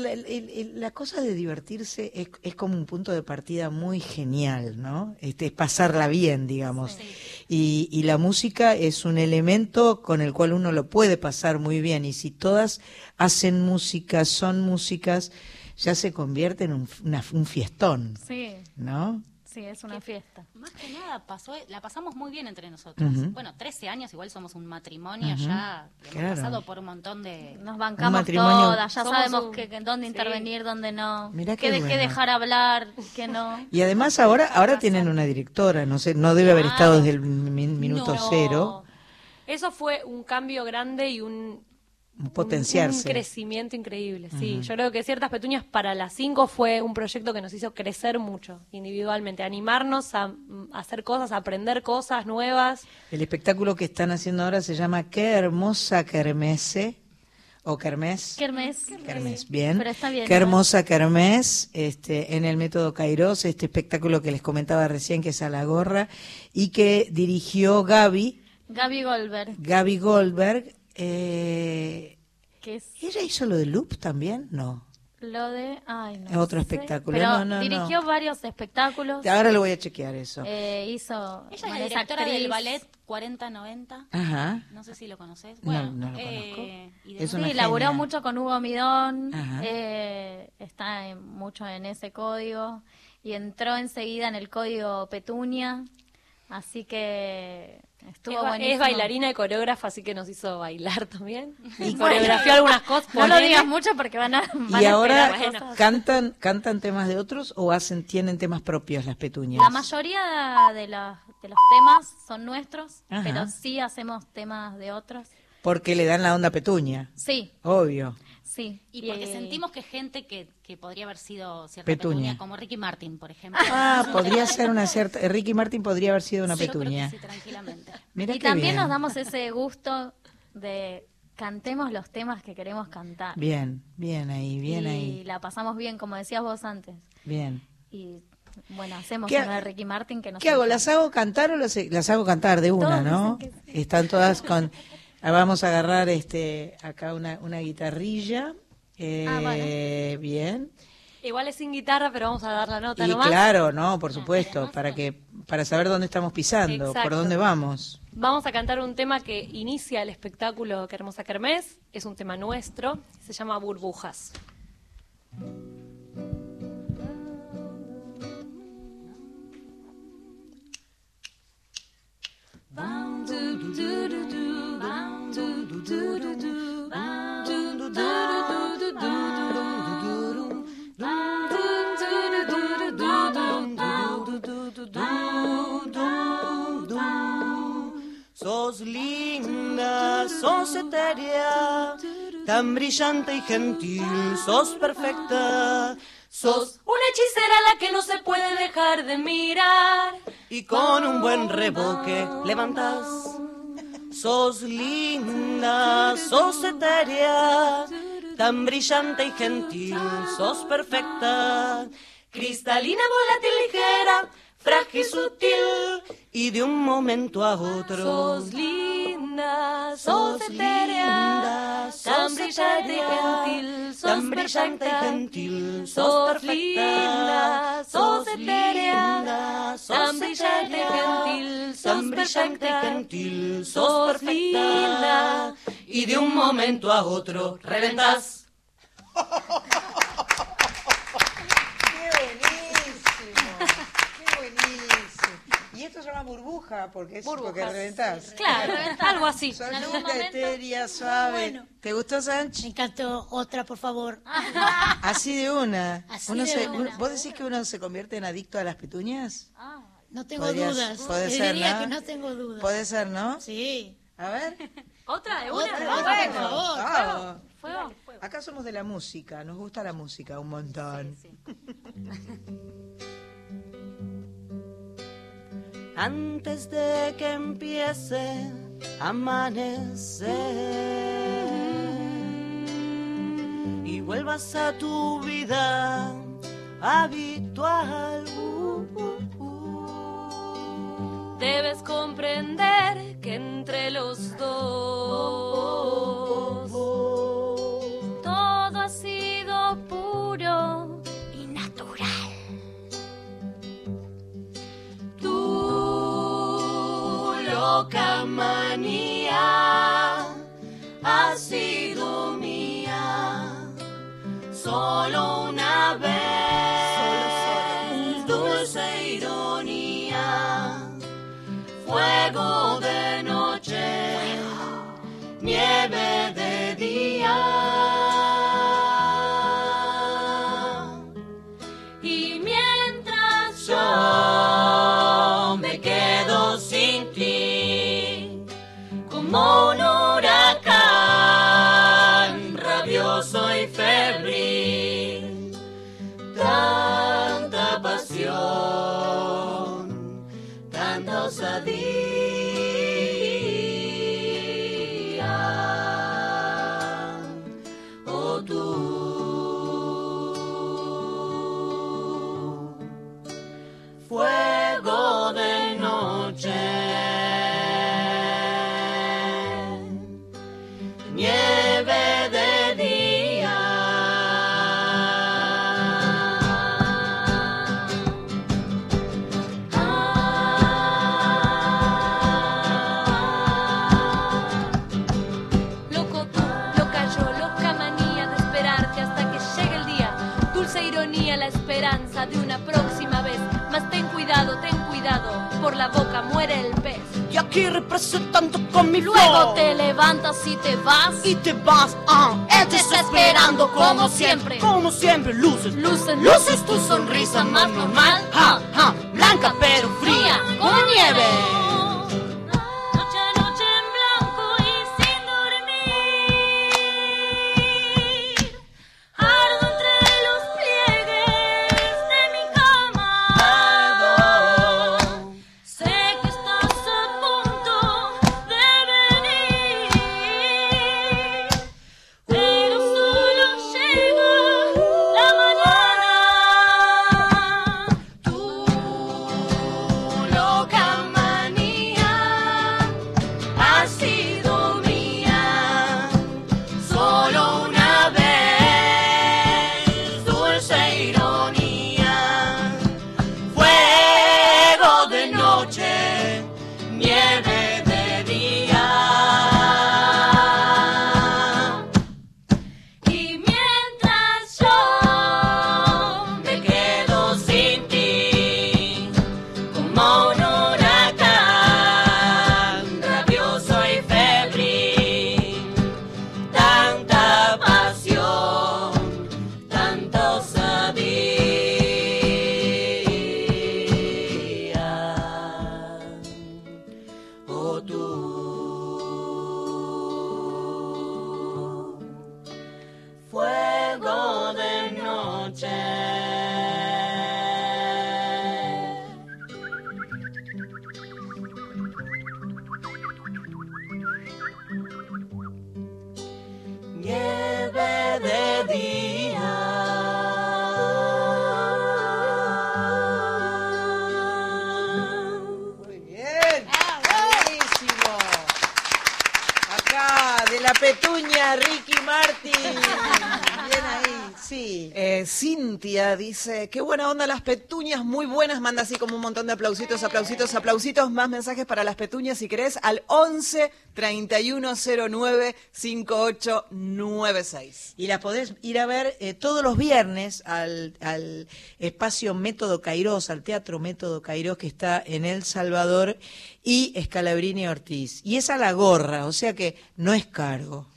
la cosa de divertirse es, es como un punto de partida muy genial, ¿no? Este, es pasarla bien, digamos. Y, y la música es un elemento con el cual uno lo puede pasar muy bien. Y si todas hacen música, son músicas, ya se convierte en un, una- un fiestón, Sí, ¿no? Sí, es una fiesta. Más que nada, pasó, la pasamos muy bien entre nosotros. Bueno, 13 años, igual somos un matrimonio ya. Hemos Claro. pasado por un montón de... Nos bancamos todas, ya Somos sabemos un- que, que dónde intervenir, dónde no. Mirá qué qué de- qué bueno. dejar hablar, qué no. Y además ahora, ahora tienen una directora, no sé, no debe haber estado desde el mi- minuto No. cero, Eso fue un cambio grande y un, un un potenciarse. crecimiento increíble. Sí, yo creo que Ciertas Petuñas para las cinco fue un proyecto que nos hizo crecer mucho individualmente, animarnos a, mm, a hacer cosas, a aprender cosas nuevas. El espectáculo que están haciendo ahora se llama Qué hermosa kermesse o kermés. Kermés. Kermés, bien. Pero está bien. Qué ¿no? hermosa kermés, este, en el método Kairos, este espectáculo que les comentaba recién que es a la gorra y que dirigió Gaby, Gaby Goldberg, Gaby Goldberg. Eh, que es ¿Ella hizo lo de Loop también? No. lo de... Ay, no Es otro sé. espectáculo. Pero No, no, no. dirigió varios espectáculos. Ahora lo voy a chequear eso. Eh, hizo... Ella es la directora actriz. del ballet 4090. Ajá. No sé si lo conoces. No, Bueno, no lo eh, y Es sí, laburó mucho con Hugo Midón, Ajá. eh, está en- mucho en ese código y entró enseguida en el código Petunia, así que estuvo es, buenísimo. es bailarina y coreógrafa, así que nos hizo bailar también. Y coreografió algunas cosas. No lo digas mucho porque van a... van ¿Y a ahora cosas. cantan cantan temas de otros o hacen tienen temas propios las petuñas? La mayoría de, los de los temas son nuestros, Ajá. pero sí hacemos temas de otros. Porque le dan la onda petuña. Sí, Obvio. Sí. Y porque eh, sentimos que gente que, que podría haber sido cierta Petunia. petunia, como Ricky Martin, por ejemplo. Ah, podría ser una cierta. eh, Ricky Martin podría haber sido una Sí, yo creo que petunia. sí, tranquilamente. Mira y qué también bien. nos damos ese gusto de cantemos los temas que queremos cantar. Bien, bien ahí, bien y ahí. la pasamos bien, como decías vos antes. Bien. Y bueno, hacemos ¿Qué- una de Ricky Martin que nos ¿Qué hago? ¿Las hago cantar o las, las hago cantar de una, Todos no? dicen Están todas con. Ah, Vamos a agarrar este acá una, una guitarrilla. Eh, Ah, Bien. Igual es sin guitarra, pero vamos a dar la nota Y nomás. claro, no, por supuesto, para que para saber dónde estamos pisando, por dónde vamos. Vamos a cantar un tema que inicia el espectáculo que Hermosa Kermés. Es un tema nuestro. Se llama Burbujas. Sos linda, sos etérea, tan brillante y gentil, sos perfecta, sos Una hechicera a la que no se puede dejar de mirar. y con un buen reboque levantas. Sos linda, sos etérea, tan brillante y gentil, sos perfecta, cristalina, volátil, ligera, frágil, sutil, y de un momento a otro. Sos linda, sos sos etérea, linda, tan brillante y gentil, sos tan brillante y gentil, sos perfecta, linda, sos etérea, tan brillante y gentil, sos brillante y gentil, sos perfecta, y de un momento a otro reventás. burbuja, porque es porque Burbujas. reventás. Claro, algo así. Momento. etérea, suave. ¿Te gustó, Sánchez? Me encantó otra, por favor. Así de una. Así Uno de se- una. uno- ¿Vos decís que uno se convierte en adicto a las petuñas? No tengo Podrías- dudas. puede ser, diría ¿no? que no tengo dudas. Puede ser, ¿no? Sí. A ver. ¿Otra de Otra, una? otra, Fuego. por favor. Ah, Fuego. Acá somos de la música, nos gusta la música un montón. Antes de que empiece a amanecer y vuelvas a tu vida habitual. Debes comprender que entre los dos todo ha sido puro loca manía ha sido mía solo una vez. Dulce ironía, fuego de noche, nieve de día. Como por la boca muere el pez. Y aquí representando con mi Luego flow. te levantas y te vas. y te vas, ah, Él te está esperando como siempre. como siempre, luces, Luces, luces tu sonrisa más normal, ja, ja, blanca pero fría, como nieve. Qué buena onda las petuñas, muy buenas, manda así como un montón de aplausitos, aplausitos, aplausitos, más mensajes para las petuñas si querés al 11 3109 5896. Y las podés ir a ver eh, todos los viernes al, al espacio Método Cairós, al Teatro Método Cairós que está en El Salvador y Escalabrini Ortiz. Y es a la gorra, o sea que no es cargo.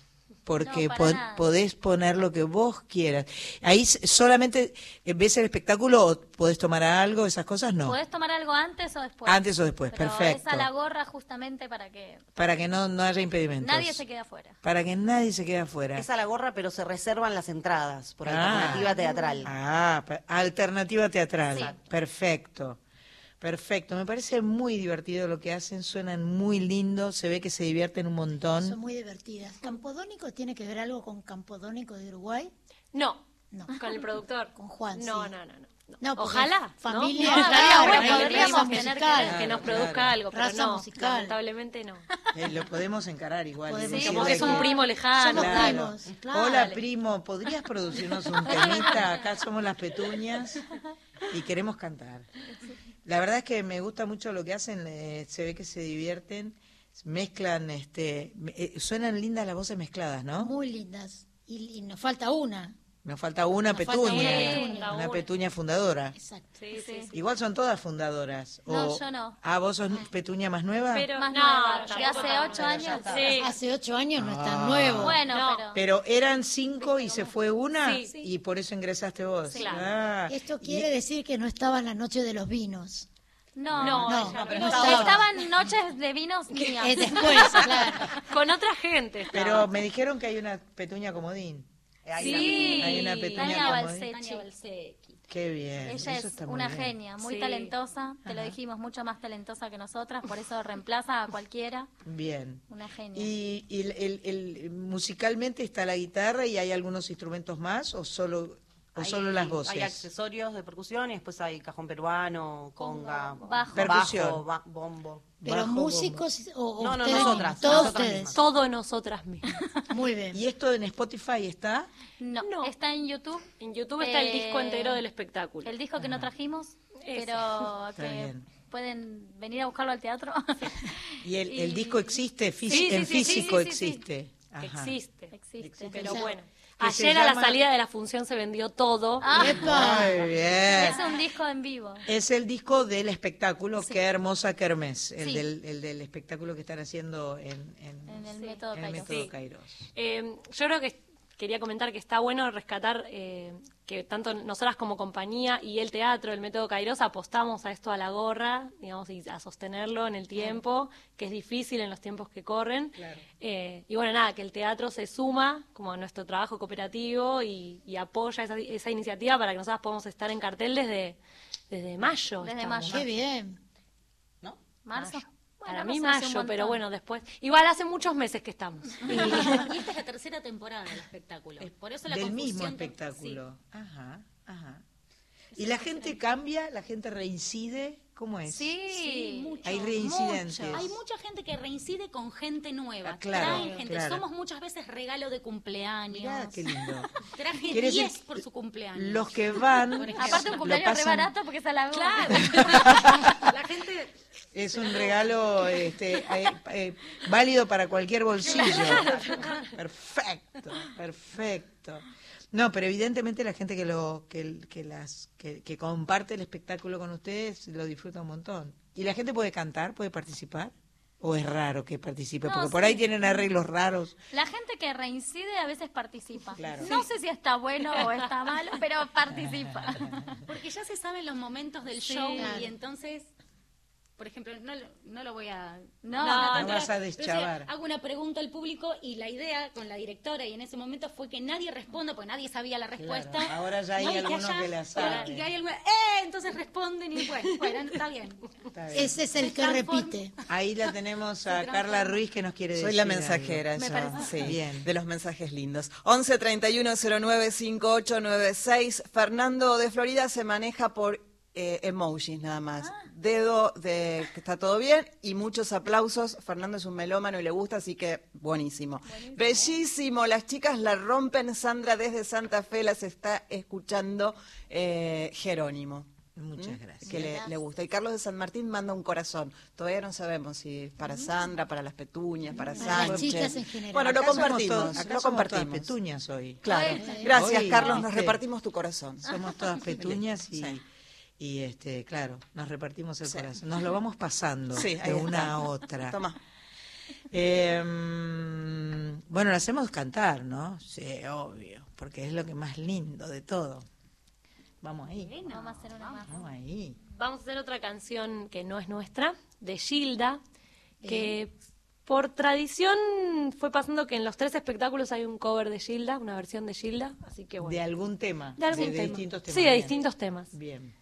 Porque No, para po- nada. podés poner lo que vos quieras. Ahí solamente eh, ves el espectáculo o podés tomar algo, esas cosas no. ¿Podés tomar algo antes o después? Antes o después, Pero perfecto. Es a la gorra justamente para que Para que no, no haya impedimentos. nadie se quede afuera. Para que nadie se quede afuera. Es a la gorra, pero se reservan las entradas por Ah. alternativa teatral. Ah, alternativa teatral. Sí. Perfecto. Perfecto. Me parece muy divertido lo que hacen, suenan muy lindos, se ve que se divierten un montón. Son muy divertidas. ¿Campodónico tiene que ver algo con Campodónico de Uruguay? No, No. con el productor. Con Juan, No, sí. no, no, no. No, Ojalá. familia, ¿no? claro, bueno, podríamos musical. tener que, que nos produzca claro. algo, pero Raza no, musical. lamentablemente no. Eh, lo podemos encarar igual. Podemos Sí, como que es un primo lejano. Somos primos. Hola Dale. primo, ¿podrías producirnos un temita? Acá somos las petuñas y queremos cantar. La verdad es que me gusta mucho lo que hacen, eh, se ve que se divierten, mezclan, este, eh, suenan lindas las voces mezcladas, ¿no? Muy lindas. Y, y nos falta una. Nos falta una Nos falta petuña, una petuña. una petuña fundadora. Exacto. Sí, sí, sí. Igual son todas fundadoras. No, o- yo no. Ah, vos sos petuña más nueva. Pero Más no, nueva, hace ocho años. Sí. Hace ocho años no es Ah. tan nuevo. Bueno, No. pero... Pero eran cinco y se fue una Sí, sí. y por eso ingresaste vos. Sí. Claro. Ah, Esto y- quiere decir que no estaba en la noche de los vinos. No, No, No, pero no. estaba. Estaban noches de vinos mías. Después, claro. Con otra gente. estaba. Pero me dijeron que hay una petuña comodín. Sí. Hay una petuña Tania comodín. Balsechi. Qué bien. Ella eso es una bien. genia, muy Sí. talentosa, te lo dijimos, mucho más talentosa que nosotras, por eso reemplaza a cualquiera. Bien. Una genia. ¿Y, y el, el- el- musicalmente está la guitarra y hay algunos instrumentos más o solo, o Hay- solo las voces? Hay accesorios de percusión y después hay cajón peruano, conga, Bajo. Percusión. ba- bombo. Pero Bajo, músicos o, o No, no, ustedes nosotras, todos nosotras ustedes. mismas. Todo nosotras mismas. Muy bien. ¿Y esto en Spotify está? No, No. está en YouTube. En YouTube está el Eh, disco entero del espectáculo. El disco que no trajimos, Ese. pero Está que bien. pueden venir a buscarlo al teatro. ¿Y el, disco existe? fí- Sí, sí, en sí, físico sí, sí, sí. existe. Ajá. Existe. Existe. Pero O sea, bueno. Ayer a la salida de la función se vendió todo. Ah. Muy bien. es un disco en vivo. Es el disco del espectáculo Qué hermosa Kermés, el, Sí. del, el del espectáculo que están haciendo en, en- En el en método el Kairos. método Sí. Kairos. Eh, yo creo que quería comentar que está bueno rescatar eh, que tanto nosotras como compañía y el teatro, el método Kairos, apostamos a esto a la gorra, digamos, y a sostenerlo en el tiempo, que es difícil en los tiempos que corren. Eh, y bueno, nada, que el teatro se suma como a nuestro trabajo cooperativo y, y apoya esa, esa iniciativa para que nosotras podamos estar en cartel desde, desde mayo. Desde estamos. mayo. Qué bien. ¿Marzo? Bueno, Para mí mayo, pero bueno, después. Igual hace muchos meses que estamos. Y esta es la tercera temporada del espectáculo. Por eso la del mismo que- espectáculo. Ajá, ajá. ¿Y la gente cambia? ¿La gente reincide? ¿Cómo es? Sí, Sí, mucho, Hay reincidentes. mucho. Hay mucha gente que reincide con gente nueva. Ah, claro, Traen gente. claro. Somos muchas veces regalo de cumpleaños. Mirá, qué lindo. Traje Quiere 10 decir, por su cumpleaños. Los que van... Aparte un cumpleaños re pasan- barato porque es a la Claro. la gente Es un regalo este, eh, eh, válido para cualquier bolsillo. Perfecto, perfecto. No, pero evidentemente la gente que lo que, que las que, que comparte el espectáculo con ustedes lo disfruta un montón. ¿Y la gente puede cantar, puede participar? ¿O es raro que participe? No, Porque por ahí tienen arreglos raros. La gente que reincide a veces participa. Claro. No sé si está bueno o está malo, pero participa. Porque ya se saben los momentos del Sí. show Claro. y entonces, por ejemplo, no, lo- no lo voy a... No, no pero vas a deschavar. hago una pregunta al público y la idea con la directora y en ese momento fue que nadie responda porque nadie sabía la respuesta. Ahora ya hay No, algunos haya- que la saben. Y que hay algunos, ¡eh! Entonces responden y bueno, bueno, está bien. Está bien. Ese es el que repite. Ahí la tenemos a Carla Ruiz que nos quiere decir. Soy la algo. mensajera, Me yo. parece- Sí, Bien. de los mensajes lindos. 11 31 09 5896. Fernando de Florida se maneja por eh, emojis nada más. Dedo de que está todo bien y muchos aplausos. Fernando es un melómano y le gusta, así que buenísimo. Bellísimo, las chicas la rompen. Sandra desde Santa Fe las está escuchando eh, Jerónimo. Muchas ¿Mm? gracias. Que le, le gusta. Y Carlos de San Martín manda un corazón. Todavía no sabemos si es para Sandra, para las petuñas, para Para las Sánchez. chicas en general. Bueno, lo Acá somos compartimos. todos- acá lo somos todas compartimos. petuñas hoy. Claro. Gracias, Hoy, Carlos. Nos repartimos tu corazón. Somos todas petuñas y, Sí. Y este, claro, nos repartimos el corazón. Nos lo vamos pasando Sí, de está. una a otra. Toma. Eh, bueno, lo hacemos cantar, ¿no? Sí, obvio, porque es lo que más lindo de todo. Vamos ahí. Vamos a hacer una más. Vamos ahí. Vamos a hacer otra canción que no es nuestra, de Gilda, que por tradición fue pasando que en los tres espectáculos hay un cover de Gilda, una versión de Gilda, así que bueno. De algún tema. De algún tema. distintos temas. Sí, de distintos temas. Bien.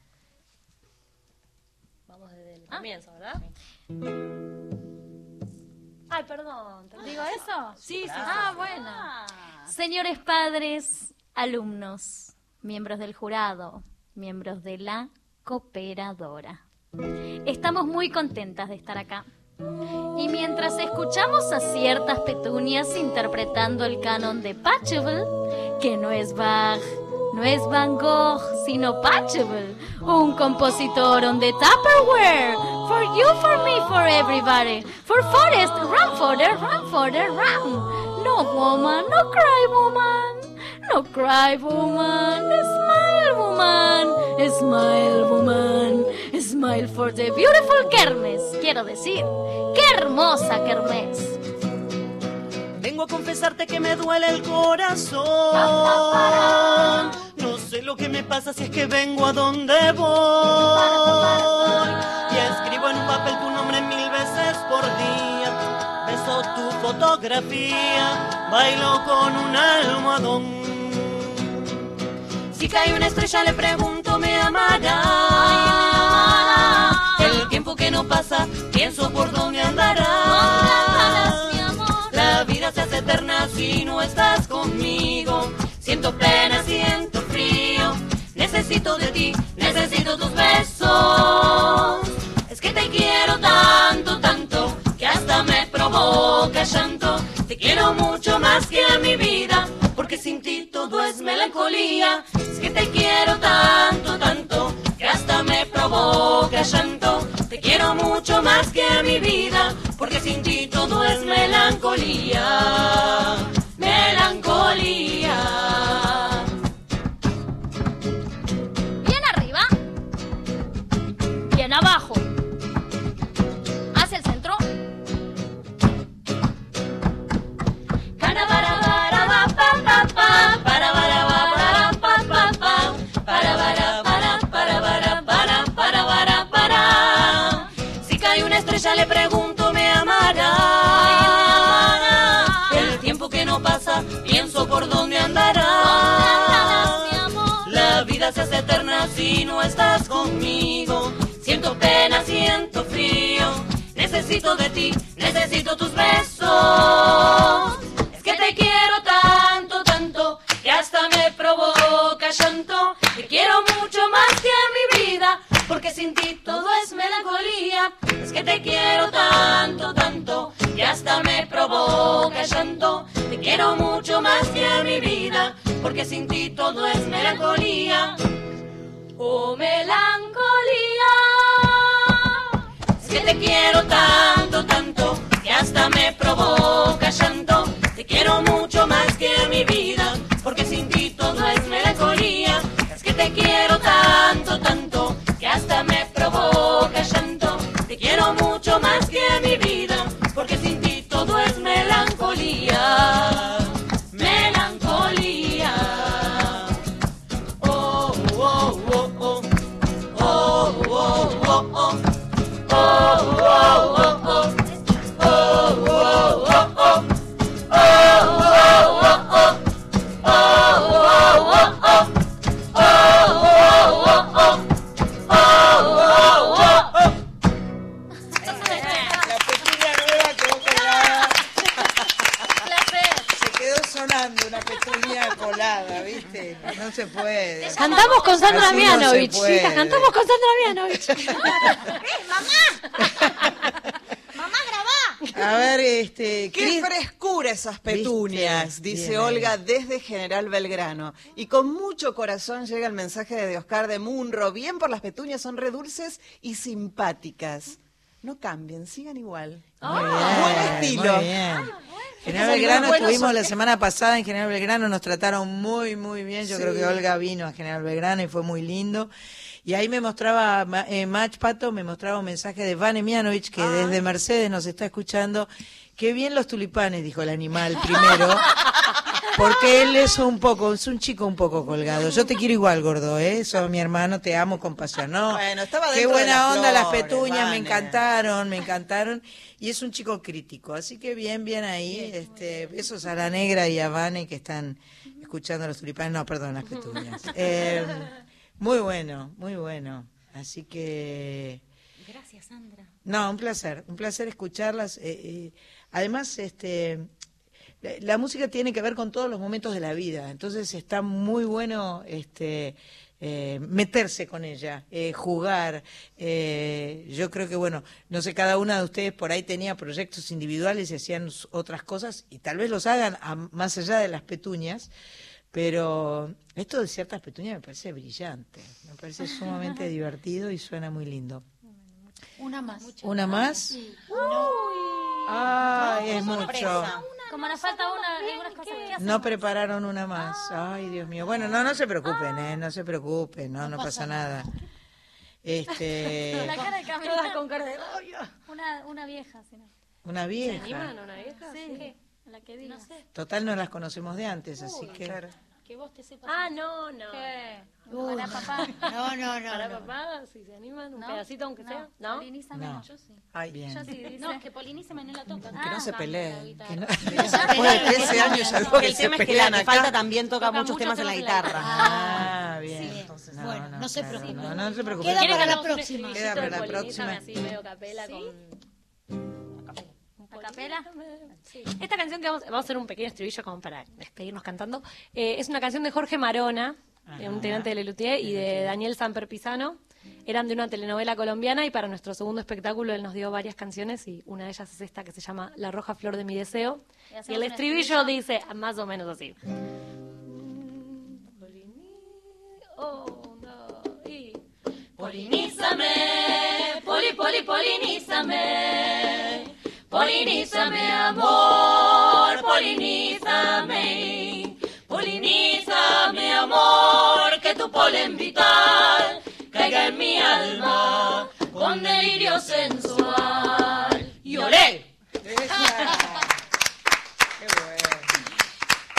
El comienzo, ¿verdad? Ay, perdón. ¿te ¿Digo eso? Sí, sí, Ah, bueno. Señores padres, alumnos, miembros del jurado, miembros de la cooperadora. Estamos muy contentas de estar acá. Y mientras escuchamos a ciertas petunias interpretando el canon de Pachelbel, que no es Bach, no es Van Gogh, sino Pachelbel, un compositor on the Tupperware, for you, for me, for everybody, for Forest, run, Forest, run, Forest, run. No, woman, no cry, woman, no cry, woman, smile, woman, smile for the beautiful Kermes, quiero decir, qué hermosa Kermes. Vengo a confesarte que me duele el corazón. No sé lo que me pasa si es que vengo a donde voy. Y escribo en un papel tu nombre mil veces por día. Beso tu fotografía, bailo con un almohadón. Si cae una estrella le pregunto, ¿me amará? El tiempo que no pasa, pienso por dónde andará. La vida se hace eterna si no estás conmigo. Siento pena, siento frío. Necesito de ti, necesito tus besos. Es que te quiero tanto, tanto, que hasta me provoca llanto. Te quiero mucho más que a mi vida, es melancolía. Es que te quiero tanto, tanto, que hasta me provoca llanto. Te quiero mucho más que a mi vida, porque sin ti todo es melancolía. Melancolía. Bien arriba. Bien abajo. Hace eterna si no estás conmigo siento pena siento frío necesito de ti necesito tus besos es que te quiero tanto, tanto, que hasta me provoca llanto. Te quiero mucho más que a mi vida, porque sin ti todo es melancolía. Es que te quiero tanto, tanto, que hasta me provoca llanto. Te quiero mucho más que a mi vida, porque sin ti todo es melancolía. Oh, melancolía. Es que te quiero tanto, tanto, que hasta me provoca llanto. Mianovich, puede. chicas, cantamos con Sandra Mianovich. A ver, este. Qué frescura esas petunias, Viste, dice bien Olga desde General Belgrano. Y con mucho corazón llega el mensaje de Oscar de Munro. Bien por las petunias, son re dulces y simpáticas. No cambien, sigan igual. Muy bien, Buen estilo. Muy bien. General Belgrano estuvimos la semana pasada en General Belgrano, nos trataron muy, muy bien. Yo Sí. creo que Olga vino a General Belgrano y fue muy lindo. Y ahí me mostraba, eh, Mach Pato, me mostraba un mensaje de Vane Mianovich, que desde Mercedes nos está escuchando. Qué bien los tulipanes, dijo el animal primero. Porque él es un poco, es un chico un poco colgado. Yo te quiero igual, gordo, ¿eh? Sos mi hermano, te amo con pasión. No, Bueno, estaba qué de buena las onda las petuñas, me encantaron, me encantaron. Y es un chico crítico, así que bien, bien ahí. este, besos a la negra y a Vane que están escuchando los tulipanes. No, perdón, las petuñas. Eh, muy bueno, muy bueno. Así que... Gracias, Sandra. No, un placer, un placer escucharlas. eh, eh, además, este, la, la música tiene que ver con todos los momentos de la vida, entonces está muy bueno este, eh, meterse con ella, eh, jugar. eh, yo creo que, bueno, no sé, cada una de ustedes por ahí tenía proyectos individuales y hacían otras cosas y tal vez los hagan a- más allá de las petuñas. Pero esto de ciertas petuñas me parece brillante, me parece sumamente divertido y suena muy lindo. Una más. ¿Una más? Ay, es mucho. Como nos falta una, algunas cosas. ¿qué hacemos? No prepararon una más. Ay, Dios mío. Bueno, no, no se preocupen, ¿eh? No se preocupen, no, no pasa nada. Este, La cara de. Todas con cara de... Una, una vieja, si no. una ¿Se vieja. animan a una vieja? Sí, la que diga. No sé. Total, no las conocemos de antes, así que... Que vos te sepas. Ah, no, no. Uy, Para papá. No, no, no. Para no. papá, si se animan, un No, pedacito aunque no, sea. ¿No? Polinízame, No. yo sí. Ay, bien. Yo sí, dice. No, que polinízame no la tocan. Que no se peleen. Que no... se Después de peleen. 13 años ya Que veo el se tema es que la que falta también toca, Toca muchos temas en la guitarra. Ah, bien. Entonces, Bueno, no se preocupen. No, no se preocupen. Queda ¿Quieren para la próxima. Queda para la próxima. así medio capela con... ¿A capela? Esta canción que vamos, vamos a hacer un pequeño estribillo como para despedirnos cantando. Eh, es una canción de Jorge Marona, de un tenante de Lelutier, y de Daniel Samper Pisano. Eran de una telenovela colombiana y para nuestro segundo espectáculo él nos dio varias canciones y una de ellas es esta que se llama La roja flor de mi deseo. ¿Y el estribillo estribillo? dice más o menos así. Oh, no, y- Polinízame, poli, poli, polinízame. Polinízame, amor, polinízame. Polinízame, amor, que tu polen vital caiga en mi alma con delirio sensual. Y olé. Qué bueno.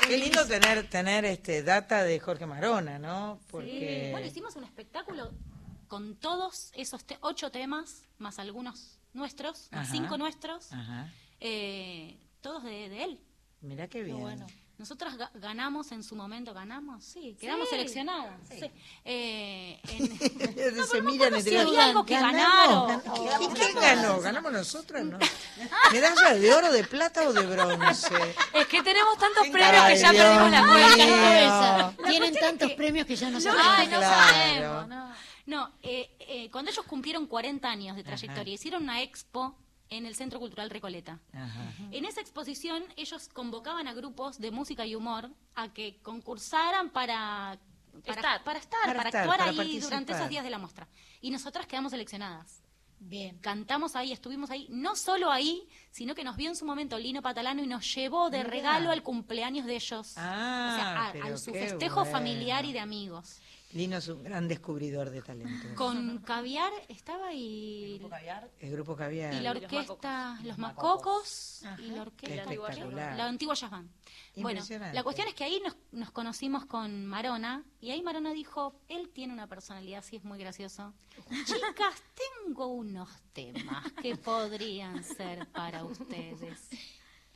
Qué lindo tener tener este data de Jorge Marona, ¿no? Porque Bueno, hicimos un espectáculo con todos esos te- ocho temas, más algunos nuestros, más Ajá. cinco nuestros, Ajá. eh, todos de, de él. Mirá qué bien. Nosotras ga- ganamos en su momento, ganamos, sí, quedamos Sí. seleccionadas. sí. Eh, en- Se miran no entre sé, los- vi algo que Ganamos. ganaron. ¿Y quién ganó? ¿Ganamos nosotros? No. ¿Medalla de oro, de plata o de bronce? Es que tenemos tantos premios que ya Dios perdimos la cuenta. Tienen tantos premios que ya no sabemos. Ay, no Claro. sabemos, no. No, eh, eh, cuando ellos cumplieron 40 años de trayectoria, hicieron una expo en el Centro Cultural Recoleta. Ajá. En esa exposición ellos convocaban a grupos de música y humor a que concursaran para para Estar. para, estar, Para para estar, actuar para ahí participar. durante esos días de la muestra. Y nosotras quedamos seleccionadas. Bien. Cantamos ahí, estuvimos ahí, no solo ahí, sino que nos vio en su momento Lino Patalano y nos llevó de Mirá. regalo al cumpleaños de ellos. Ah, o sea, a, su festejo bueno. familiar y de amigos. Lino es un gran descubridor de talentos. Con caviar estaba y, El grupo Caviar. y la orquesta, los macocos y la orquesta, Espectacular. la antigua jazz band. Bueno, la cuestión es que ahí nos, nos conocimos con Marona y ahí Marona dijo, él tiene una personalidad, sí es muy gracioso. Chicas, tengo unos temas que podrían ser para ustedes.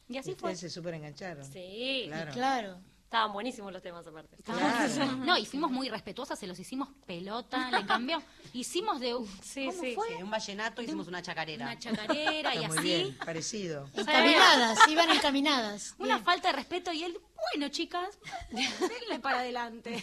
Y así fue. Ustedes se súper engancharon. Sí, Claro. Claro. Estaban buenísimos los temas aparte. Claro. No, y fuimos muy respetuosas, se los hicimos pelota, le cambió. Hicimos de Sí, ¿cómo sí, fue? Sí, un vallenato hicimos una chacarera. una chacarera y muy así. bien, parecido. Encaminadas, iban encaminadas. Una Bien. falta de respeto y él, bueno, chicas, denle para adelante.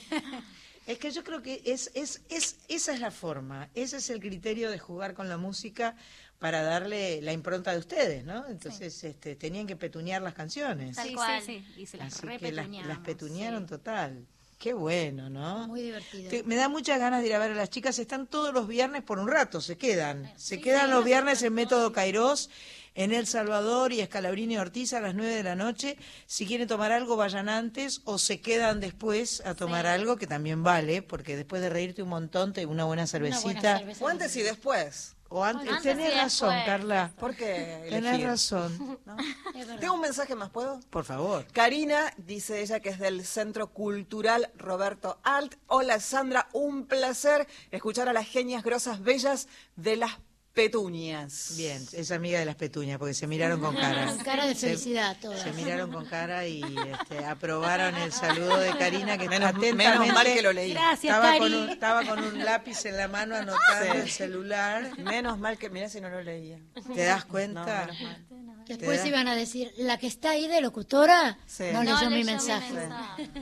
Es que yo creo que es, es, es, esa es la forma, ese es el criterio de jugar con la música para darle la impronta de ustedes, ¿no? Entonces este, tenían que petunear las canciones. Tal Sí, cual. sí, Y se las Así que las, las petunearon total. Qué bueno, ¿no? Muy divertido. Te- me da muchas ganas de ir a ver a las chicas. Están todos los viernes por un rato, se quedan. Se quedan los viernes en Método Cairós, en El Salvador y Escalabrini y Ortiz a las 9 de la noche. Si quieren tomar algo, vayan antes o se quedan después a tomar algo, que también vale, porque después de reírte un montón, te una buena cervecita. O antes y después. O antes, Antes tenés razón, después. Carla. ¿Por qué Tenés elegir? razón. Tengo un mensaje más, ¿puedo? Por favor. Karina dice ella que es del Centro Cultural Roberto Alt. Hola Sandra, un placer escuchar a las genias grosas bellas de las petuñas. Bien, es amiga de las petuñas, porque se miraron con cara. Con cara de Se- felicidad todas. Se miraron con cara y este, aprobaron el saludo de Karina, que Menos- atentamente menos mal que lo leí. Gracias, estaba, con un, estaba con un lápiz en la mano anotando Sí. el celular. Menos mal que, mira si no lo leía. ¿Te das cuenta? No, menos mal. Después iban a decir, la que está ahí de locutora Sí. no, No leyó mi leyó mi mensaje.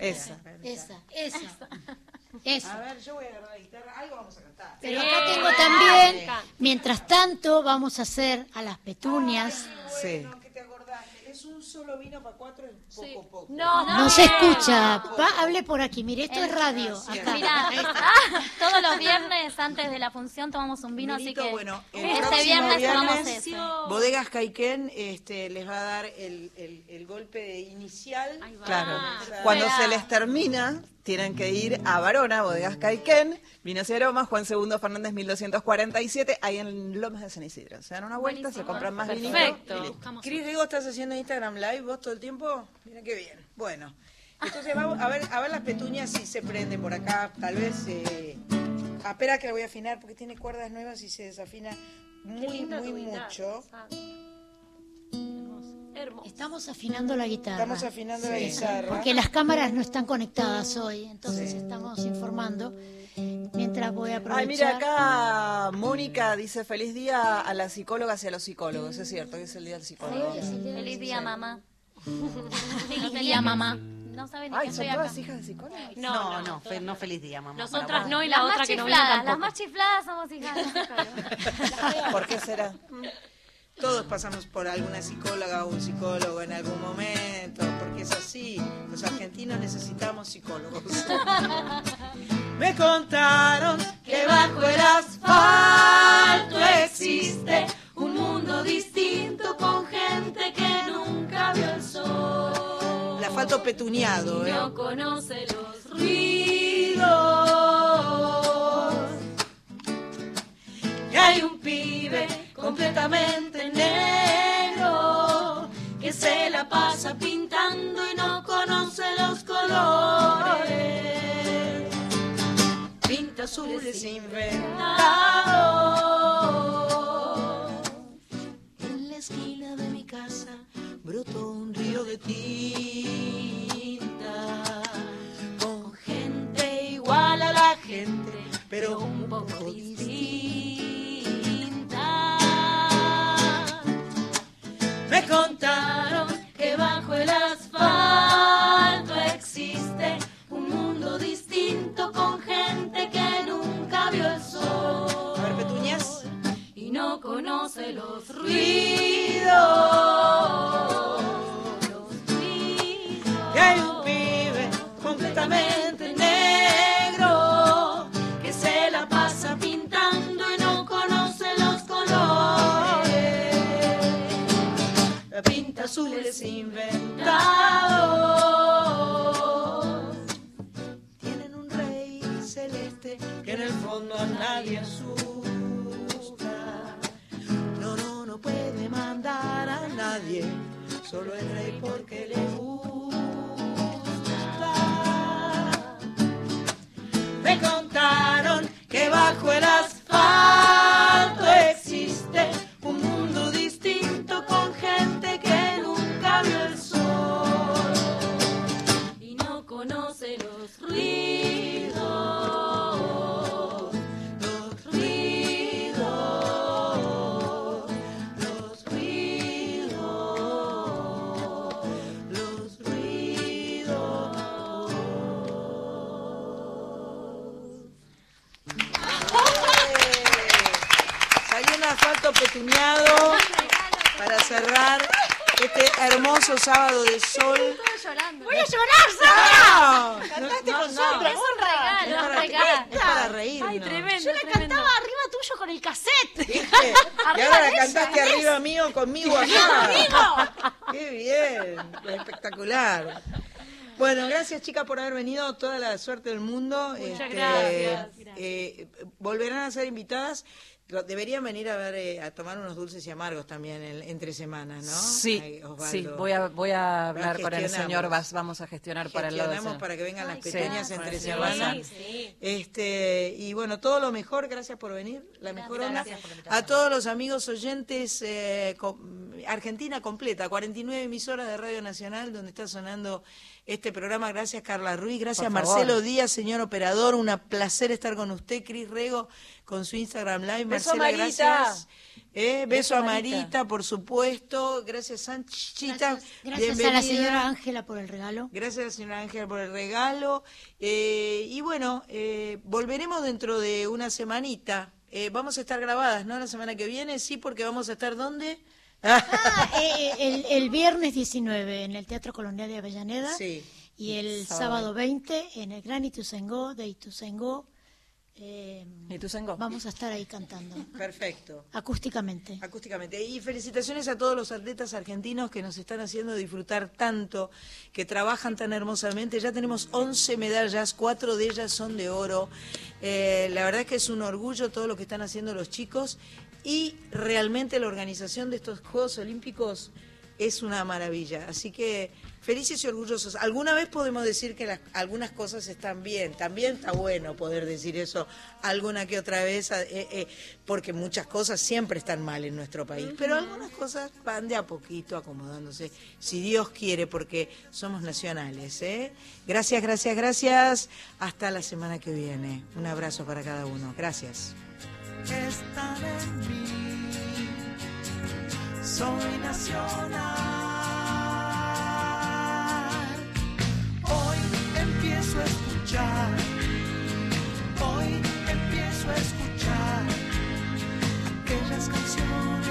Esa. Esa, esa, esa. A ver, yo voy a agarrar la guitarra, algo vamos a. Pero acá tengo también, mientras tanto, vamos a hacer a las petunias. Sí. No, que te acordaste, es un solo vino para cuatro, es poco poco. No, no. No se escucha. Pa- hable por aquí. Mire, esto es radio. Acá. Mira, ah, todos los viernes antes de la función tomamos un vino, Vinito, así que bueno, este viernes, tomamos ese. Bodegas Caiquén este, les va a dar el, el, el golpe inicial. Claro. Cuando se les termina, tienen que ir a Varona, Bodegas Caiquén, Vinos y Aromas, Juan II Fernández 1247, ahí en Lomas de San Isidro. Se dan una vuelta, se compran más vinitos. Perfecto. Cris Rigo, ¿estás haciendo Instagram Live vos todo el tiempo? Mira qué bien. Bueno, entonces vamos a ver, a ver las petuñas si se prende por acá. Tal vez. Eh... ah, espera que la voy a afinar porque tiene cuerdas nuevas y se desafina muy, muy mucho. Hermoso. Estamos afinando la guitarra. Estamos afinando la guitarra. Porque las cámaras no están conectadas hoy, entonces estamos informando. Mientras voy a aprovechar. Ay, mira, acá Mónica dice feliz día a las psicólogas y a los psicólogos. Es cierto, que es el día del psicólogo. Feliz día, mamá. Feliz día, mamá. No saben ni Ay, que son todas acá. hijas de psicólogos. No, No, no, no, fe- no feliz día, mamá. Nosotras no y Las la más otra que no chifladas, las tampoco. más chifladas somos hijas de psicólogos. ¿Por qué será? Todos pasamos por alguna psicóloga o un psicólogo en algún momento, porque es así. Los argentinos necesitamos psicólogos. Me contaron que bajo el asfalto existe un mundo distinto con gente que nunca vio el sol. el asfalto petuneado, ¿eh? No conoce los ruidos. Y hay un pibe completamente negro que se la pasa pintando y no conoce los colores. Pinta azules inventados. En la esquina de mi casa brotó un río de tinta con gente igual a la gente, pero un poco distinta. Contaron que bajo el asfalto existe un mundo distinto con gente que nunca vio el sol A ver, y no conoce los ruidos. Los ruidos. Que hay un pibe completamente azules inventados. tienen un rey celeste que en el fondo a nadie asusta. No, no, no puede mandar a nadie, solo el rey porque le gusta. Me contaron que bajo el asfalto hermoso sábado de sol. Voy a llorar, Sara. No, Cantaste no, con no. nosotros. Es un regalo, Es es para- regalo. Es para reírnos. Ay, tremendo, Yo la tremendo. cantaba arriba tuyo con el cassette. Y ahora la cantaste ella, arriba mío conmigo Conmigo. acá. Qué bien, espectacular. Bueno, gracias chicas por haber venido, toda la suerte del mundo. Muchas gracias. eh, volverán a ser invitadas. Deberían venir a ver, eh, a tomar unos dulces y amargos también en- entre semanas, ¿no? Sí, Ay, sí, voy a, voy a hablar con el señor, vas- vamos a gestionar para el lado de Gestionamos para que vengan las Sí, pequeñas entre señor semana. Bazán. Este, y bueno, todo lo mejor, gracias por venir, la mejor onda. gracias por la invitación. A todos los amigos oyentes, eh, co- Argentina completa, 49 emisoras de Radio Nacional donde está sonando este programa. Gracias Carla Ruiz, gracias Marcelo. Díaz, señor operador, un placer estar con usted, Cris Rego, con su Instagram Live. Beso a Marcela, Marita. gracias. Eh, beso, Beso a Marita. Marita. por supuesto. Gracias, Sanchita. Gracias a la señora Ángela por el regalo. Gracias, a la señora Ángela, por el regalo. Eh, y bueno, eh, volveremos dentro de una semanita. Eh, vamos a estar grabadas, ¿no? La semana que viene, sí, porque vamos a estar ¿dónde? Ah, eh, el, el viernes 19 en el Teatro Colonial de Avellaneda. Sí. Y el Sábado. sábado 20 en el Gran Ituzaingó de Ituzaingó. Eh, Vamos a estar ahí cantando. Perfecto. Acústicamente. Acústicamente. Y felicitaciones a todos los atletas argentinos que nos están haciendo disfrutar tanto, que trabajan tan hermosamente. Ya tenemos 11 medallas, cuatro de ellas son de oro. Eh, la verdad es que es un orgullo todo lo que están haciendo los chicos y realmente la organización de estos Juegos Olímpicos es una maravilla. Así que felices y orgullosos. Alguna vez podemos decir que las- algunas cosas están bien. También está bueno poder decir eso alguna que otra vez, eh, eh, porque muchas cosas siempre están mal en nuestro país. Pero algunas cosas van de a poquito acomodándose, si Dios quiere, porque somos nacionales. ¿eh? Gracias, gracias, gracias. Hasta la semana que viene. Un abrazo para cada uno. Gracias están en mí. Soy nacional. Hoy empiezo a escuchar. Hoy empiezo a escuchar aquellas canciones.